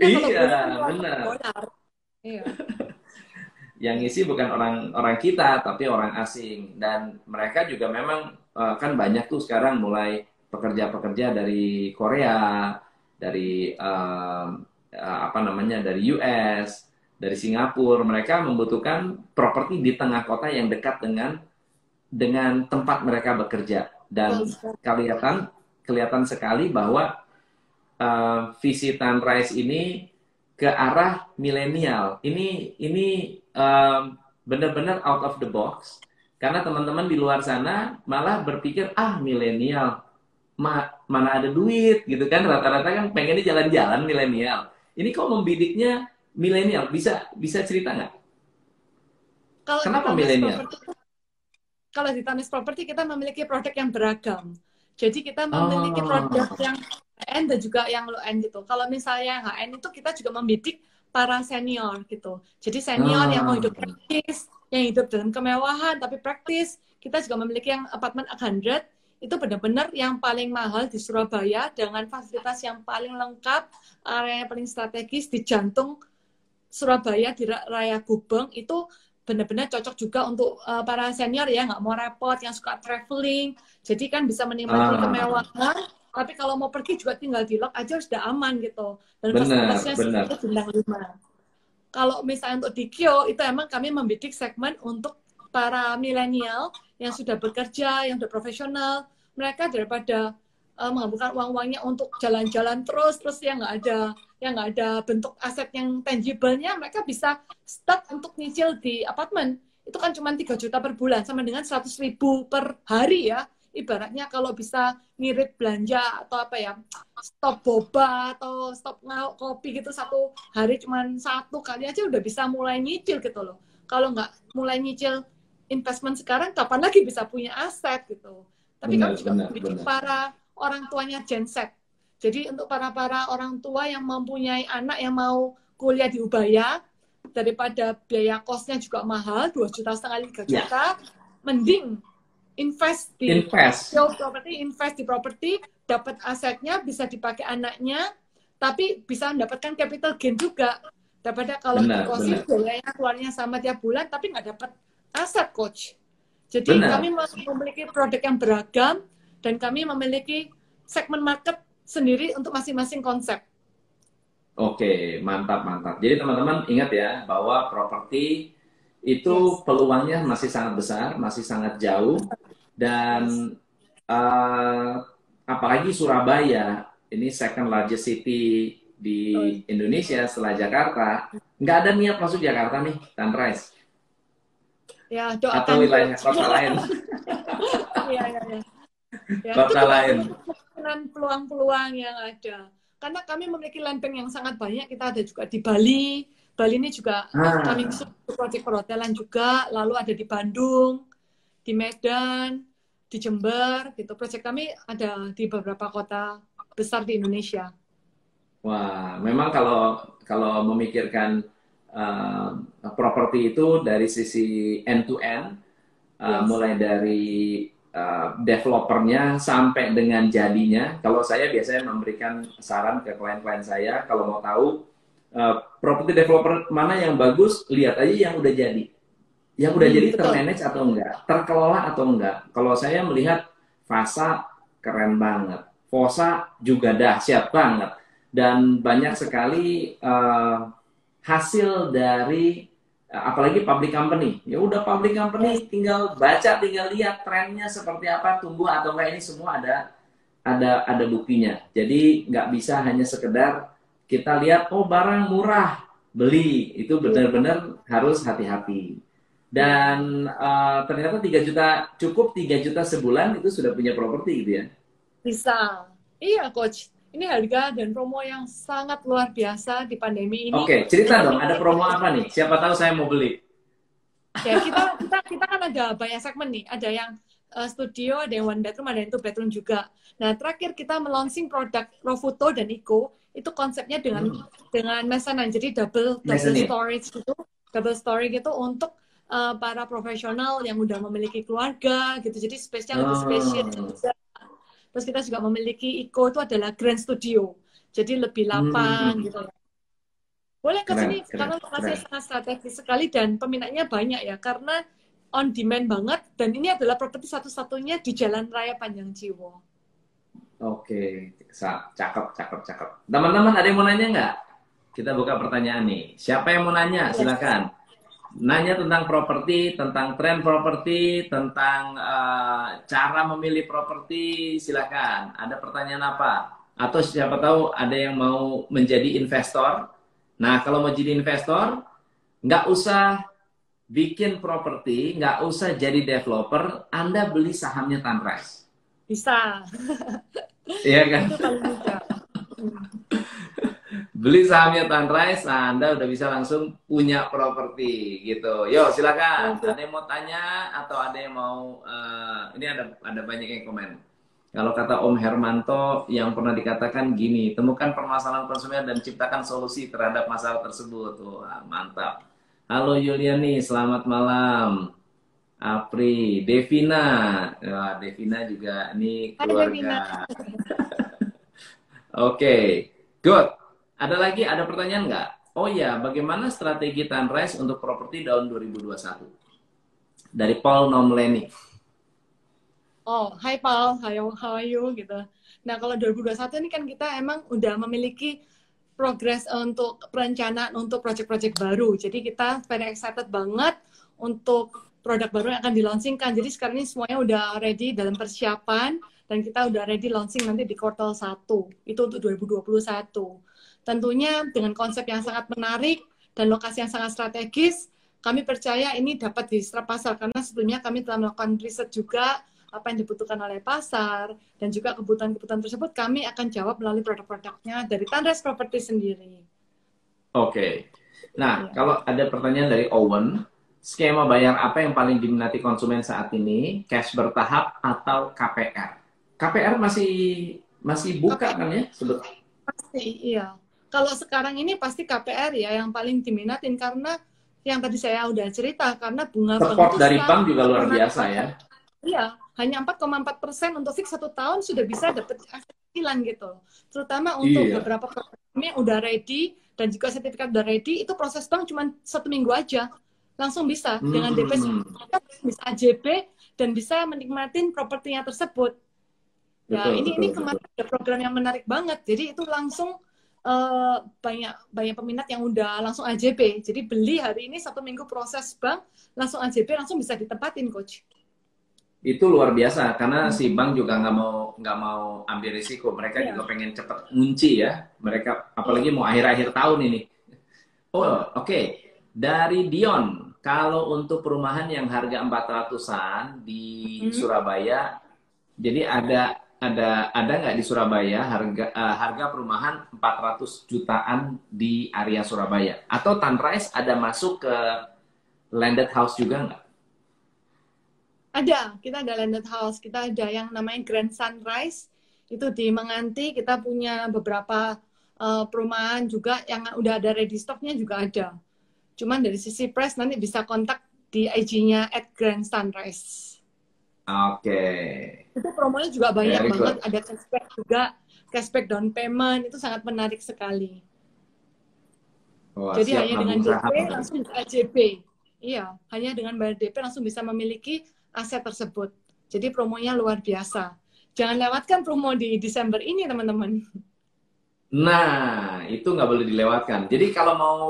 iya, benar. Iya. yang isi bukan orang orang kita tapi orang asing dan mereka juga memang uh, kan banyak tuh sekarang mulai pekerja-pekerja dari Korea, dari uh, apa namanya dari US, dari Singapura. Mereka membutuhkan properti di tengah kota yang dekat dengan dengan tempat mereka bekerja dan kelihatan kelihatan sekali bahwa uh, visi Sunrise ini ke arah milenial. Ini ini um, benar-benar out of the box karena teman-teman di luar sana malah berpikir ah milenial ma mana ada duit gitu kan rata-rata kan pengennya jalan-jalan milenial. Ini kok membidiknya milenial bisa bisa cerita nggak? Kenapa milenial? Kalau di Tanis Property kita memiliki produk yang beragam. Jadi kita memiliki oh. produk yang HN dan juga yang low end gitu. Kalau misalnya HN itu kita juga membidik para senior gitu. Jadi senior oh. yang mau hidup praktis, yang hidup dalam kemewahan tapi praktis, kita juga memiliki yang apartemen 100 itu benar-benar yang paling mahal di Surabaya dengan fasilitas yang paling lengkap, area yang paling strategis di jantung Surabaya di Raya Gubeng itu benar-benar cocok juga untuk uh, para senior ya nggak mau repot yang suka traveling. Jadi kan bisa menikmati ah. kemewahan tapi kalau mau pergi juga tinggal di lock aja sudah aman gitu. Dan fasilitasnya itu bintang lima. Kalau misalnya untuk di Kyo itu emang kami membidik segmen untuk para milenial yang sudah bekerja yang sudah profesional. Mereka daripada uh, menghabiskan uang-uangnya untuk jalan-jalan terus terus yang nggak ada yang nggak ada bentuk aset yang tangible-nya mereka bisa start untuk nyicil di apartemen. Itu kan cuma 3 juta per bulan sama dengan 100 ribu per hari ya. Ibaratnya kalau bisa ngirit belanja atau apa ya stop boba atau stop ngauk kopi gitu satu hari cuma satu kali aja udah bisa mulai nyicil gitu loh. Kalau nggak mulai nyicil investment sekarang kapan lagi bisa punya aset gitu? Tapi benar, kan juga benar, para orang tuanya Gen Z jadi untuk para-para orang tua yang mempunyai anak yang mau kuliah di Ubaya, daripada biaya kosnya juga mahal, 2 juta setengah, 3 ya. juta, yeah. mending invest di invest. property, invest di property, dapat asetnya, bisa dipakai anaknya, tapi bisa mendapatkan capital gain juga. Daripada kalau kosin biayanya keluarnya sama tiap bulan, tapi nggak dapat aset, coach. Jadi benar. kami memiliki produk yang beragam, dan kami memiliki segmen market sendiri untuk masing-masing konsep. Oke, mantap mantap. Jadi teman-teman ingat ya bahwa properti itu yes. peluangnya masih sangat besar, masih sangat jauh dan uh, apalagi Surabaya ini second largest city di Indonesia setelah Jakarta. Nggak ada niat masuk Jakarta nih, Sunrise. Ya, doakan. Atau wilayah kota lain. Iya, iya, iya. Ya, kota lain dengan peluang-peluang yang ada. Karena kami memiliki bank yang sangat banyak. Kita ada juga di Bali. Bali ini juga ah. kami proyek perhotelan juga. Lalu ada di Bandung, di Medan, di Jember. Gitu. Proyek kami ada di beberapa kota besar di Indonesia. Wah, memang kalau kalau memikirkan uh, properti itu dari sisi end to end, uh, yes. mulai dari uh, developernya sampai dengan jadinya. Kalau saya biasanya memberikan saran ke klien-klien saya, kalau mau tahu uh, property developer mana yang bagus, lihat aja yang udah jadi. Yang udah hmm, jadi termanage atau enggak, terkelola atau enggak. Kalau saya melihat Fasa keren banget, Fosa juga dahsyat banget, dan banyak sekali uh, hasil dari apalagi public company. Ya udah public company tinggal baca tinggal lihat trennya seperti apa tumbuh atau enggak ini semua ada ada ada buktinya. Jadi nggak bisa hanya sekedar kita lihat oh barang murah beli. Itu benar-benar harus hati-hati. Dan uh, ternyata 3 juta cukup 3 juta sebulan itu sudah punya properti gitu ya? Bisa. Iya coach ini harga dan promo yang sangat luar biasa di pandemi ini. Oke, cerita dong, ada promo apa nih? Siapa tahu saya mau beli. Ya, kita kita kita kan ada banyak segmen nih. Ada yang uh, studio, ada yang one bedroom, ada yang two bedroom juga. Nah, terakhir kita melaunching produk Rofuto dan Eco itu konsepnya dengan hmm. dengan mesanan. Jadi double double storage gitu, double storage gitu untuk uh, para profesional yang udah memiliki keluarga gitu. Jadi spesial oh. spesial juga Terus kita juga memiliki Iko itu adalah Grand Studio. Jadi lebih lapang hmm. gitu. Boleh ke sini karena lokasinya sangat strategis sekali dan peminatnya banyak ya karena on demand banget dan ini adalah properti satu-satunya di Jalan Raya Panjang Jiwo. Oke, cakep, cakep, cakep. Teman-teman ada yang mau nanya nggak? Kita buka pertanyaan nih. Siapa yang mau nanya? Silakan nanya tentang properti, tentang tren properti, tentang uh, cara memilih properti, silakan. Ada pertanyaan apa? Atau siapa tahu ada yang mau menjadi investor. Nah, kalau mau jadi investor, nggak usah bikin properti, nggak usah jadi developer, Anda beli sahamnya Tanres. Bisa. Iya kan? beli sahamnya Tanrise, nah Anda udah bisa langsung punya properti gitu. Yo, silakan. Ada yang mau tanya atau ada yang mau uh, ini ada ada banyak yang komen. Kalau kata Om Hermanto yang pernah dikatakan gini, temukan permasalahan konsumen dan ciptakan solusi terhadap masalah tersebut. Wah, mantap. Halo Yuliani, selamat malam. Apri, Devina. Wah, Devina juga ini keluarga. Oke, okay. good. Ada lagi, ada pertanyaan nggak? Oh ya, bagaimana strategi Tanrise untuk properti tahun 2021? Dari Paul Nomleni. Oh, hai Paul, how, how are you? Gitu. Nah, kalau 2021 ini kan kita emang udah memiliki progres untuk perencanaan untuk project-project baru. Jadi kita very excited banget untuk produk baru yang akan dilaunchingkan. Jadi sekarang ini semuanya udah ready dalam persiapan dan kita udah ready launching nanti di kuartal 1. Itu untuk 2021. Tentunya dengan konsep yang sangat menarik dan lokasi yang sangat strategis, kami percaya ini dapat diserap pasar karena sebelumnya kami telah melakukan riset juga apa yang dibutuhkan oleh pasar dan juga kebutuhan-kebutuhan tersebut kami akan jawab melalui produk-produknya dari Tanres Property sendiri. Oke. Nah, ya. kalau ada pertanyaan dari Owen, skema bayar apa yang paling diminati konsumen saat ini? Cash bertahap atau KPR? KPR masih masih buka KPR. kan ya sebetulnya? Pasti, iya kalau sekarang ini pasti KPR ya yang paling diminatin karena yang tadi saya udah cerita karena bunga support dari bank juga luar biasa ya. Iya, hanya 4,4 persen untuk fix satu tahun sudah bisa dapat cicilan gitu. Terutama untuk iya. beberapa program yang udah ready dan juga sertifikat udah ready, itu proses bank cuma satu minggu aja. Langsung bisa hmm. dengan DP bisa AJB dan bisa menikmatin propertinya tersebut. Ya, betul, ini betul, ini kemarin ada program yang menarik banget. Jadi itu langsung uh, banyak banyak peminat yang udah langsung AJP. Jadi beli hari ini satu minggu proses bank langsung AJP langsung bisa ditempatin coach. Itu luar biasa karena hmm. si bank juga nggak mau nggak mau ambil risiko. Mereka yeah. juga pengen cepat ngunci ya. Mereka apalagi mau akhir-akhir tahun ini. Oh oke okay. dari Dion. Kalau untuk perumahan yang harga 400-an di hmm. Surabaya, jadi ada ada ada nggak di Surabaya harga uh, harga perumahan 400 jutaan di area Surabaya atau Tanrise ada masuk ke landed house juga nggak? Ada, kita ada landed house, kita ada yang namanya Grand Sunrise itu di Menganti kita punya beberapa uh, perumahan juga yang udah ada ready stocknya juga ada. Cuman dari sisi price nanti bisa kontak di IG-nya at Grand Sunrise. Oke. Okay. Itu promonya juga banyak Very banget. Good. Ada cashback juga, cashback down payment itu sangat menarik sekali. Wah, Jadi hanya dengan DP langsung AJP. Iya, hanya dengan bayar DP langsung bisa memiliki aset tersebut. Jadi promonya luar biasa. Jangan lewatkan promo di Desember ini, teman-teman. Nah, itu nggak boleh dilewatkan. Jadi kalau mau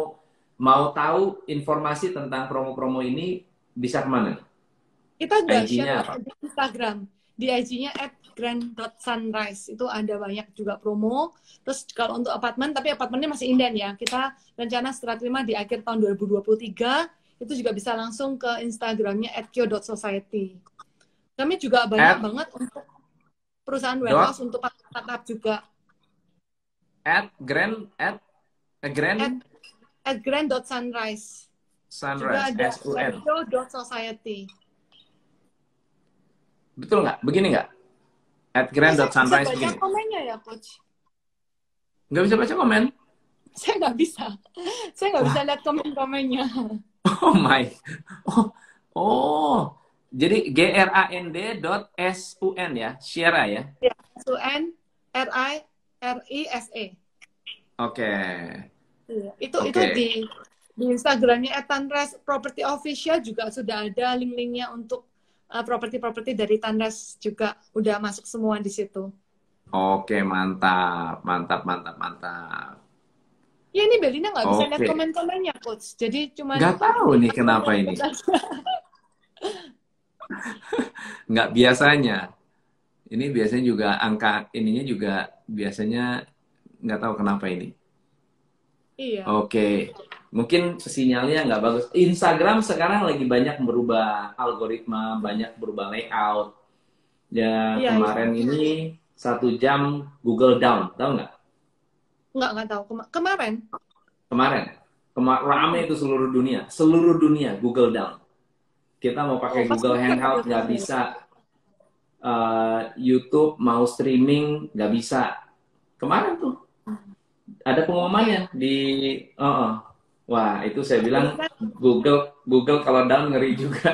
mau tahu informasi tentang promo-promo ini bisa ke mana? Kita juga share di Instagram. Di IG-nya at grand.sunrise. Itu ada banyak juga promo. Terus kalau untuk apartemen, tapi apartemennya masih inden ya. Kita rencana setelah terima di akhir tahun 2023, itu juga bisa langsung ke Instagramnya at kyo.society. Kami juga banyak at banget untuk perusahaan warehouse, untuk startup juga. at grand at eh, grand At, at grand.sunrise. Juga sunrise ada S U N. radio.society. Betul nggak? Begini nggak? At grand.sunrise bisa baca begini. komennya ya, Coach. Nggak bisa baca komen? Saya nggak bisa. Saya nggak bisa lihat komen-komennya. Oh my. Oh, oh. Jadi G R A N D dot S U N ya, Sierra ya. S-U-N R-I-R-I-S-E. Oke. Iya. Itu Oke. itu di di Instagramnya Tanres Property Official juga sudah ada link-linknya untuk uh, properti-properti dari Tanres juga udah masuk semua di situ. Oke, mantap, mantap, mantap, mantap. Ya ini Belina nggak bisa lihat komen-komennya coach. Jadi cuma Nggak tahu nih kenapa ini. Nggak biasanya. Ini biasanya juga angka ininya juga biasanya nggak tahu kenapa ini. Iya. Oke, mungkin sinyalnya nggak bagus. Instagram sekarang lagi banyak berubah algoritma, banyak berubah layout. Ya Iya, kemarin ini satu jam Google down, tahu nggak? Nggak nggak tahu Kema- kemarin. Kemarin, Kema rame itu seluruh dunia, seluruh dunia Google down. Kita mau pakai Oh, Google Hangout nggak bisa, Eh, YouTube mau streaming nggak bisa. Kemarin tuh ada pengumumannya di, oh, oh. Wah itu saya bilang Google Google kalau down ngeri juga.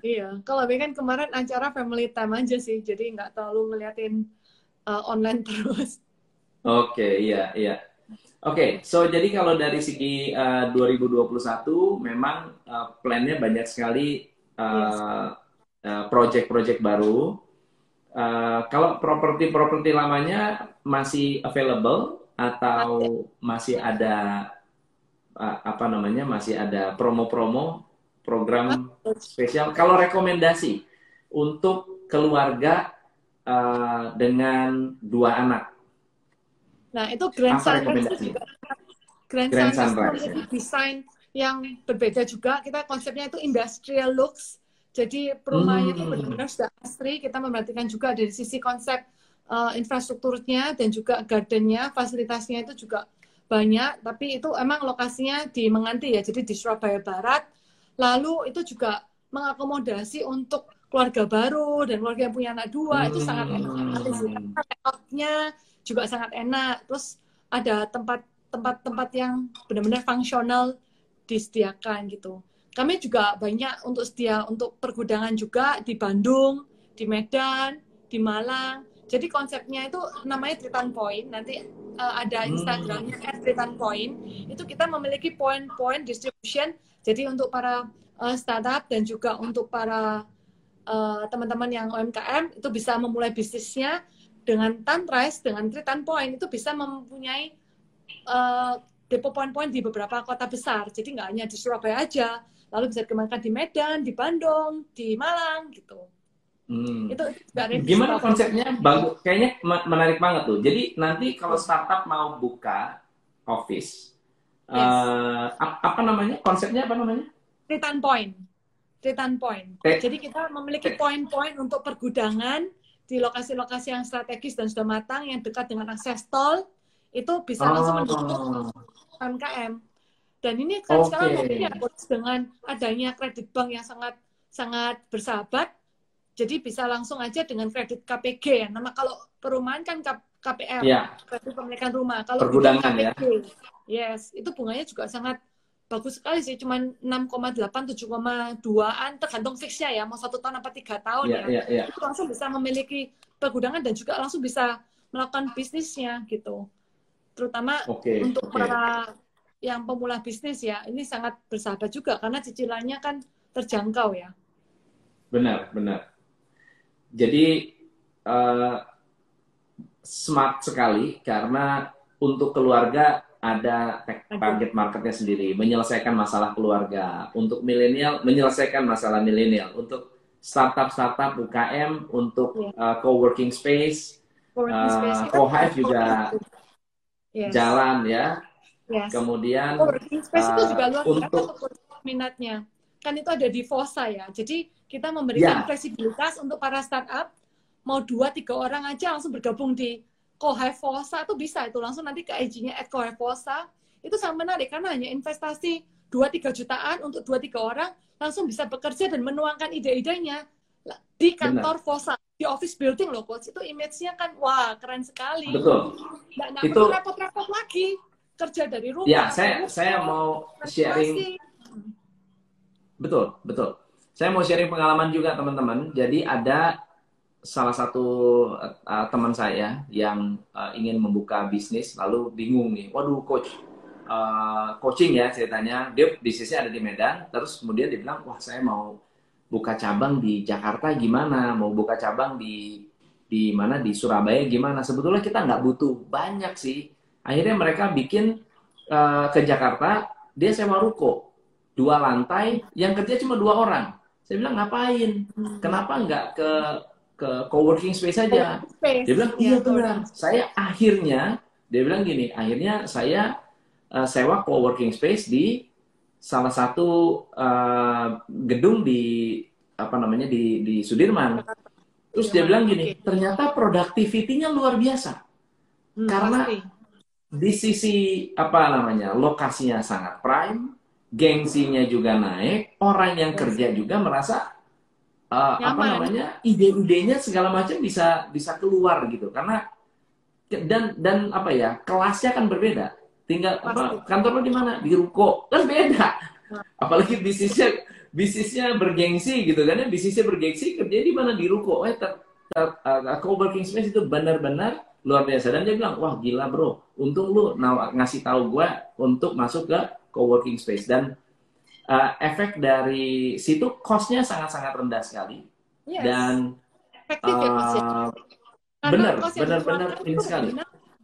Iya. Kalau B kan kemarin acara family time aja sih. Jadi nggak terlalu ngeliatin uh, online terus. Oke, iya, iya. Oke, so jadi kalau dari segi uh, 2021 memang uh, plannya banyak sekali uh, uh, project-project baru. Uh, kalau properti-properti lamanya masih available atau masih ada apa namanya masih ada promo-promo program spesial. Kalau rekomendasi untuk keluarga uh, dengan dua anak Nah, itu Grand Apa Sunrise juga Grand, Grand Sunrise, Sunrise, memiliki desain yang berbeda juga. Kita konsepnya itu industrial looks. Jadi perumahannya itu Hmm. benar-benar sudah asri. Kita memperhatikan juga dari sisi konsep uh, infrastrukturnya dan juga gardennya, fasilitasnya itu juga banyak. Tapi itu emang lokasinya di Menganti ya, jadi di Surabaya Barat. Lalu itu juga mengakomodasi untuk keluarga baru dan keluarga yang punya anak dua itu sangat enak. Hmm. Layoutnya juga sangat enak. Terus ada tempat tempat-tempat yang benar-benar fungsional disediakan gitu. Kami juga banyak untuk sedia untuk pergudangan juga di Bandung, di Medan, di Malang. Jadi konsepnya itu namanya Triton Point. Nanti uh, ada Hmm. Instagramnya @triton Point. Itu kita memiliki point-point distribution. Jadi untuk para uh, startup dan juga untuk para uh, teman-teman yang UMKM itu bisa memulai bisnisnya dengan Tantrise, dengan Triton Point itu bisa mempunyai uh, depo point-point di beberapa kota besar. Jadi nggak hanya di Surabaya aja, lalu bisa dikembangkan di Medan, di Bandung, di Malang gitu. Hmm. Itu Gimana konsepnya? Bagus, kayaknya me- menarik banget tuh. Jadi nanti kalau startup mau buka office, Yes. ap- apa namanya? Konsepnya apa namanya? Triton Point. Triton Point. Eh. Jadi kita memiliki poin-poin untuk pergudangan di lokasi-lokasi yang strategis dan sudah matang, yang dekat dengan akses tol, itu bisa langsung mendukung Oh, UMKM. Dan ini kan Oke. sekarang mungkin ya dengan adanya kredit bank yang sangat sangat bersahabat, jadi bisa langsung aja dengan kredit KPG ya. Nama kalau perumahan kan KPR, ya, kredit pemilikan rumah. Kalau Pergudangan bidang ya. Yes, itu bunganya juga sangat bagus sekali sih, cuman 6,8, 7,2an tergantung fixnya ya, mau satu tahun apa tiga tahun ya, ya. ya, ya. Itu langsung bisa memiliki pergudangan dan juga langsung bisa melakukan bisnisnya gitu. Terutama Oke, untuk oke. para yang pemula bisnis ya ini sangat bersahabat juga karena cicilannya kan terjangkau ya. Benar, benar. Jadi eh, smart sekali karena untuk keluarga ada target marketnya sendiri, menyelesaikan masalah keluarga. Untuk milenial menyelesaikan masalah milenial. Untuk startup-startup UKM, untuk Iya. eh, co-working space, Co-working Eh, space kita Co-Hive juga Yes. jalan ya. Yes. Kemudian Co-working space itu eh, juga luar biasa untuk tuh minatnya. Kan itu ada di Fosa ya. Jadi kita memberikan Ya. fleksibilitas untuk para startup mau dua tiga orang aja langsung bergabung di Kohefosa itu bisa itu. Langsung nanti ke IG-nya at Kohefosa itu sangat menarik karena hanya investasi 2-3 jutaan untuk 2-3 orang langsung bisa bekerja dan menuangkan ide-idenya. Di kantor Benar. Fosa di office building loh coach. Itu image-nya kan wah keren sekali. Betul. Nggak nggak itu repot-repot lagi. Kerja dari rumah ya saya saya mau sharing betul betul saya mau sharing pengalaman juga teman-teman. Jadi ada salah satu uh, teman saya yang uh, ingin membuka bisnis lalu bingung nih, waduh coach uh, coaching ya ceritanya. Dia bisnisnya ada di Medan terus kemudian dia bilang wah saya mau buka cabang di Jakarta gimana? Mau buka cabang di di mana? Di Surabaya gimana? Sebetulnya kita nggak butuh banyak sih. Akhirnya mereka bikin uh, ke Jakarta dia sewa ruko. Dua lantai yang kerja cuma dua orang saya bilang ngapain kenapa nggak ke ke coworking space saja. Space. Dia bilang iya benar. Saya akhirnya dia bilang gini, akhirnya saya uh, sewa coworking space di salah satu uh, gedung di apa namanya di di Sudirman. Terus dia bilang gini, ternyata productivity-nya luar biasa. Hmm, Karena pasti. di sisi apa namanya lokasinya sangat prime, gengsinya juga naik, orang yang kerja juga merasa uh, apa namanya ide-idenya segala macam bisa bisa keluar gitu. Karena dan dan apa ya kelasnya kan berbeda. Tinggal apa kantor lo di mana? Di ruko. Kan beda. Nah. apalagi bisnisnya bisnisnya bergengsi gitu kan ya. Bisnisnya bergengsi kerja di mana? Di ruko. Eh ter, ter, uh, co-working space itu benar-benar luar biasa. Dan dia bilang wah gila bro. Untung lu ngasih tahu gue untuk masuk ke co-working space. Dan uh, efek dari situ costnya sangat-sangat rendah sekali. Yes. dan efektif uh, ya eh, benar benar-benar ini sekali.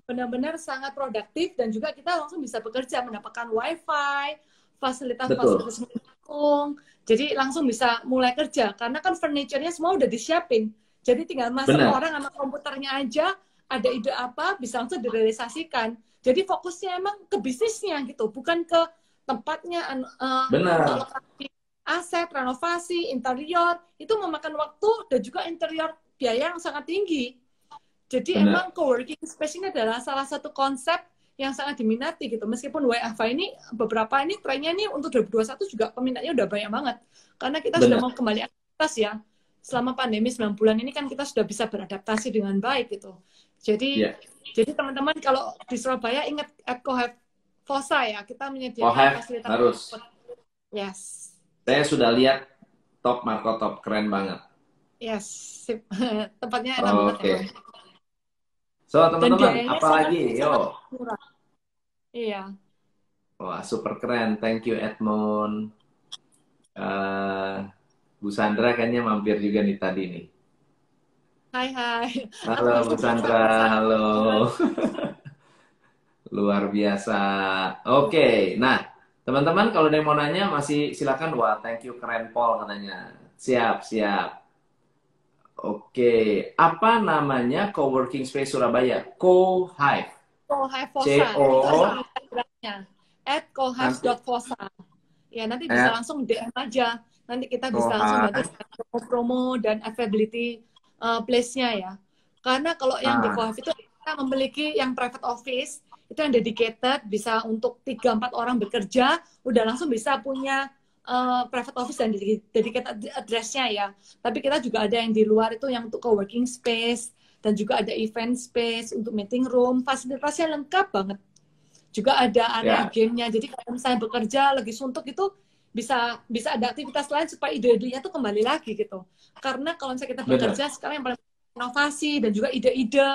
benar-benar sangat produktif dan juga kita langsung bisa bekerja mendapatkan wifi fasilitas-fasilitas mendukung. Jadi langsung bisa mulai kerja. Karena kan furniture-nya semua udah disiapin. Jadi tinggal masuk benar. orang sama komputernya aja ada ide apa bisa langsung direalisasikan jadi fokusnya emang ke bisnisnya gitu bukan ke tempatnya, uh, Benar. aset, renovasi, interior, itu memakan waktu dan juga interior biaya yang sangat tinggi. Jadi Benar. emang co-working space ini adalah salah satu konsep yang sangat diminati gitu. Meskipun WFH ini beberapa ini trennya ini untuk 2021 juga peminatnya udah banyak banget. Karena kita Benar. sudah mau kembali aktivitas ya. Selama pandemi 9 bulan ini kan kita sudah bisa beradaptasi dengan baik gitu. Jadi yeah. jadi teman-teman kalau di Surabaya ingat Eco Have Fosa ya, kita menyediakan oh, fasilitas. Harus. Yes. Saya sudah lihat top Marco top keren banget. Yes, sip. tempatnya enak oh, banget. Oke. Okay. So teman-teman, apa lagi? Yo. Iya. Wah super keren, thank you Edmond. Uh, Bu Sandra kayaknya mampir juga nih tadi nih. Hai hai. Halo Bu Sandra, halo. Luar biasa. Oke, okay. nah teman-teman kalau ada yang mau nanya masih silakan. Wah, thank you keren Paul katanya. Siap, siap. Oke, okay. apa namanya coworking space Surabaya? Co-Hive. Co-Hive Fosa. C O at cohive.fosa. Ya, nanti bisa langsung DM aja. Nanti kita bisa langsung bantu promo dan availability uh, place-nya ya. Karena kalau yang di ah. Cohive itu kita memiliki yang private office itu yang dedicated bisa untuk 3-4 orang bekerja udah langsung bisa punya uh, private office dan dedicated address-nya ya tapi kita juga ada yang di luar itu yang untuk co-working space dan juga ada event space untuk meeting room fasilitasnya lengkap banget juga ada area yeah. gamenya jadi kalau misalnya bekerja lagi suntuk itu bisa bisa ada aktivitas lain supaya ide-idenya tuh kembali lagi gitu. Karena kalau misalnya kita bekerja sekarang yang paling inovasi dan juga ide-ide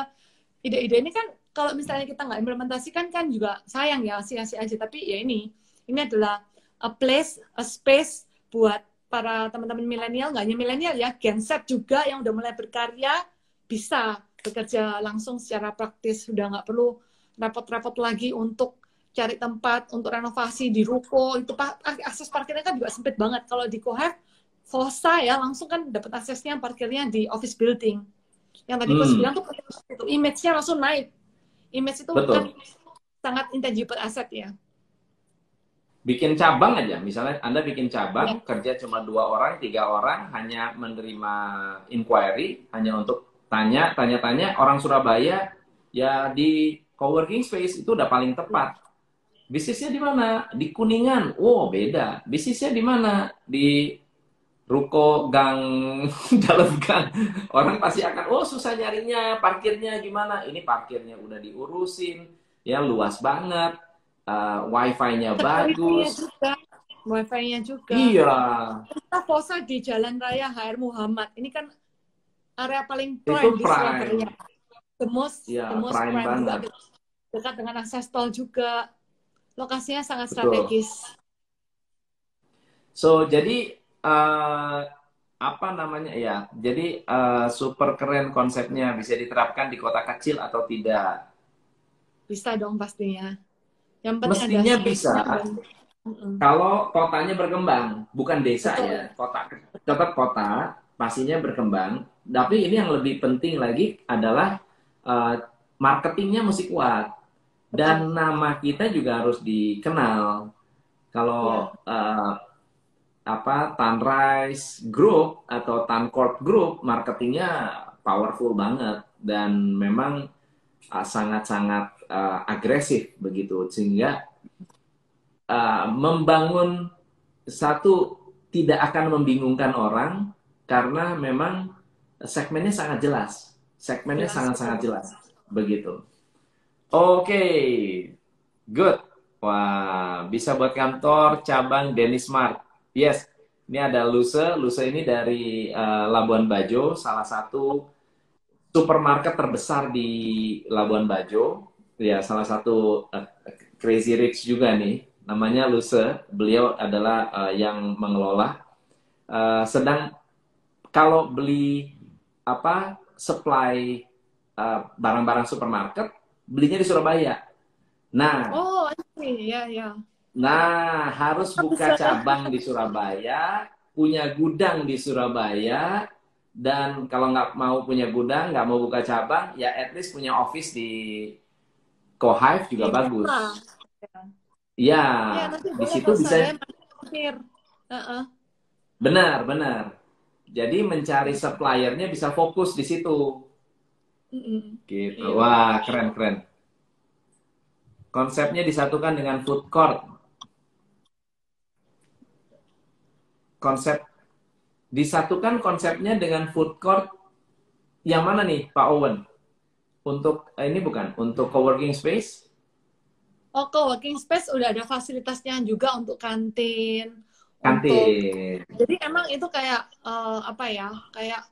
ide-ide ini kan kalau misalnya kita nggak implementasikan kan juga sayang ya sia-sia aja tapi ya ini ini adalah a place a space buat para teman-teman milenial nggak hanya milenial ya Gen Z juga yang udah mulai berkarya bisa bekerja langsung secara praktis sudah nggak perlu repot-repot lagi untuk cari tempat untuk renovasi di ruko itu akses parkirnya kan juga sempit banget kalau di Kohef Fosa ya langsung kan dapat aksesnya parkirnya di office building yang tadi hmm. bilang tuh itu image-nya langsung naik image itu Betul. kan sangat intangible asset ya. Bikin cabang aja, misalnya Anda bikin cabang, ya. kerja cuma dua orang, tiga orang, hanya menerima inquiry, hanya untuk tanya, tanya-tanya, orang Surabaya ya di coworking space itu udah paling tepat. Bisnisnya di mana? Di Kuningan. Wow, beda. Bisnisnya di mana? Di ruko gang dalam gang orang pasti akan oh susah nyarinya parkirnya gimana ini parkirnya udah diurusin ya luas banget uh, wifi-nya bagus juga. wifi-nya juga iya kita fosa di Jalan Raya HR Muhammad ini kan area paling prime itu di prime Surabaya the most Iya, the most prime prime, banget. dekat dengan akses tol juga lokasinya sangat Betul. strategis so jadi eh, apa namanya ya jadi eh, super keren konsepnya bisa diterapkan di kota kecil atau tidak bisa dong pastinya yang penting Mestinya ada bisa. dan-. Kalau kotanya berkembang, bukan desa Betul. ya, kota tetap kota pastinya berkembang. Tapi ini yang lebih penting lagi adalah eh, marketingnya mesti kuat dan nama kita juga harus dikenal. Kalau eh, apa Tanrise Group atau Tancorp Group marketingnya powerful banget dan memang eh, sangat-sangat eh, agresif begitu sehingga uh, membangun satu tidak akan membingungkan orang karena memang segmennya sangat jelas. Segmennya sangat-sangat jelas. Begitu. Oke. Good. Wah, bisa buat kantor cabang Dennis Mart. Yes. Ini ada Luse. Luse ini dari uh, Labuan Bajo, salah satu supermarket terbesar di Labuan Bajo. Ya, salah satu uh, Crazy Rich juga nih namanya Luse. Beliau adalah uh, yang mengelola. Uh, sedang kalau beli apa supply uh, barang-barang supermarket, belinya di Surabaya. Nah, oh ya ya nah harus buka cabang di Surabaya, punya gudang di Surabaya, dan kalau nggak mau punya gudang, nggak mau buka cabang, ya at least punya office di Cohive juga Iya, bagus. lah. Ya, ya di situ bisa. Benar, benar. Jadi mencari suppliernya bisa fokus di situ. Mm-mm. Gitu. Iya. Wah, keren, keren. Konsepnya disatukan dengan food court. Konsep disatukan konsepnya dengan food court yang mana nih, Pak Owen? Untuk eh, ini bukan untuk coworking space? Oh, co-working space udah ada fasilitasnya juga untuk kantin. Untuk, Kantin. jadi emang itu kayak eh, apa ya? Kayak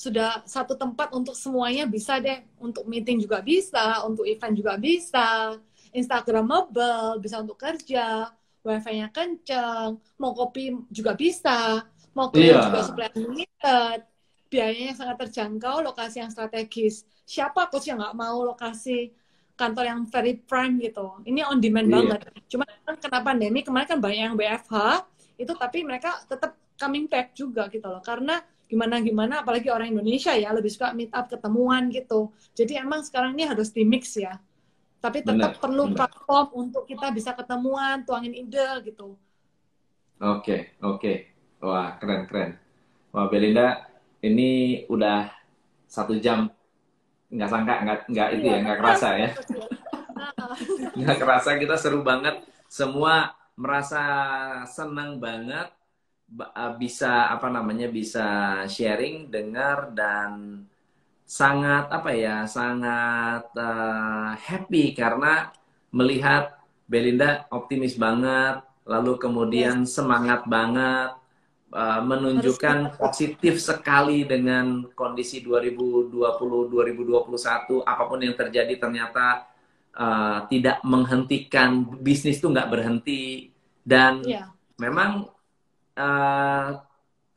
sudah satu tempat untuk semuanya bisa deh. Untuk meeting juga bisa, untuk event juga bisa, Instagramable, bisa untuk kerja, wifi-nya kenceng, mau kopi juga bisa, mau krim Iya. juga supply unlimited, biayanya sangat terjangkau, lokasi yang strategis. Siapa coach yang nggak mau lokasi kantor yang very prime gitu. Ini on demand Iya. banget. Cuma kan kena pandemi kemarin kan banyak yang WFH itu tapi mereka tetap coming back juga gitu loh. Karena gimana gimana apalagi orang Indonesia ya lebih suka meet up ketemuan gitu. Jadi emang sekarang ini harus di mix ya. Tapi tetap Benar, perlu benar. platform untuk kita bisa ketemuan, tuangin ide gitu. Oke, oke. Wah, keren, keren. Wah, Belinda, ini udah satu jam. Nggak sangka, nggak, nggak itu ya, nggak kerasa ya. Nggak kerasa, kita seru banget. Semua merasa senang banget ba- bisa, apa namanya, bisa sharing, dengar, dan sangat, apa ya, sangat uh, happy karena melihat Belinda optimis banget, lalu kemudian semangat banget, uh, menunjukkan positif sekali dengan kondisi 2020-2021, apa pun yang terjadi ternyata uh, tidak menghentikan bisnis itu nggak berhenti. Dan Iya. memang uh,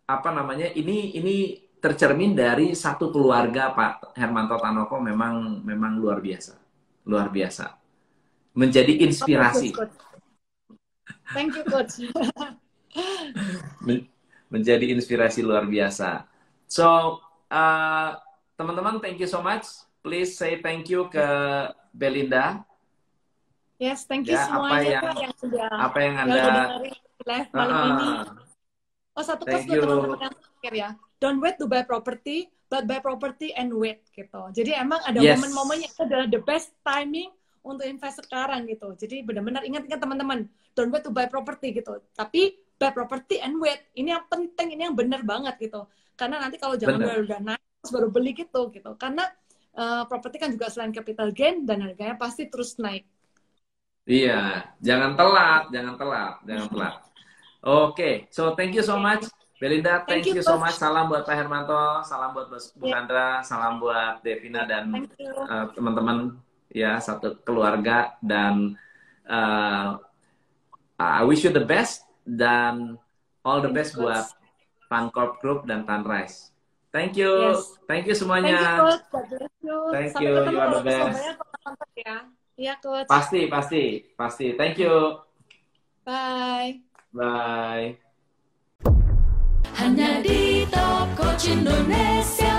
apa namanya ini ini tercermin dari satu keluarga Pak Hermanto Tanoko memang memang luar biasa luar biasa menjadi inspirasi. Thank you coach. Men- menjadi inspirasi luar biasa so uh, teman-teman thank you so much please say thank you ke Belinda Yes, thank you Ya, apa semuanya yang- yang sudah apa yang anda live malam Ah, ini. Oh satu coach buat teman-teman yang terakhir ya. don't wait to buy property, but buy property and wait gitu. Jadi emang ada Yes. momen-momennya itu adalah the best timing untuk invest sekarang gitu. Jadi benar-benar ingat-ingat teman-teman, don't wait to buy property gitu. Tapi buy property and wait. Ini yang penting, ini yang benar banget gitu. Karena nanti kalau jangan Bener. baru udah naik terus baru beli gitu gitu. Karena eh, properti kan juga selain capital gain dan harganya pasti terus naik. Iya, jangan telat, jangan telat, jangan telat. Oke, so thank you so much, Belinda. Thank, Thank you, you, so much. Salam buat Pak Hermanto, salam buat Bos Bu Ya. Chandra, salam buat Devina dan Thank uh, teman-teman ya satu keluarga dan uh, I wish you the best dan all the Thank best buat Coach. Funcorp Group dan Sunrise. Thank you, Yes. thank you Thank you, semuanya. Coach. Bless you. Thank Sampai you, you are the best. kontak ya. Iya, Coach. Pasti, pasti, pasti. Thank you. Bye. Bye. Hanya di Top Coach Indonesia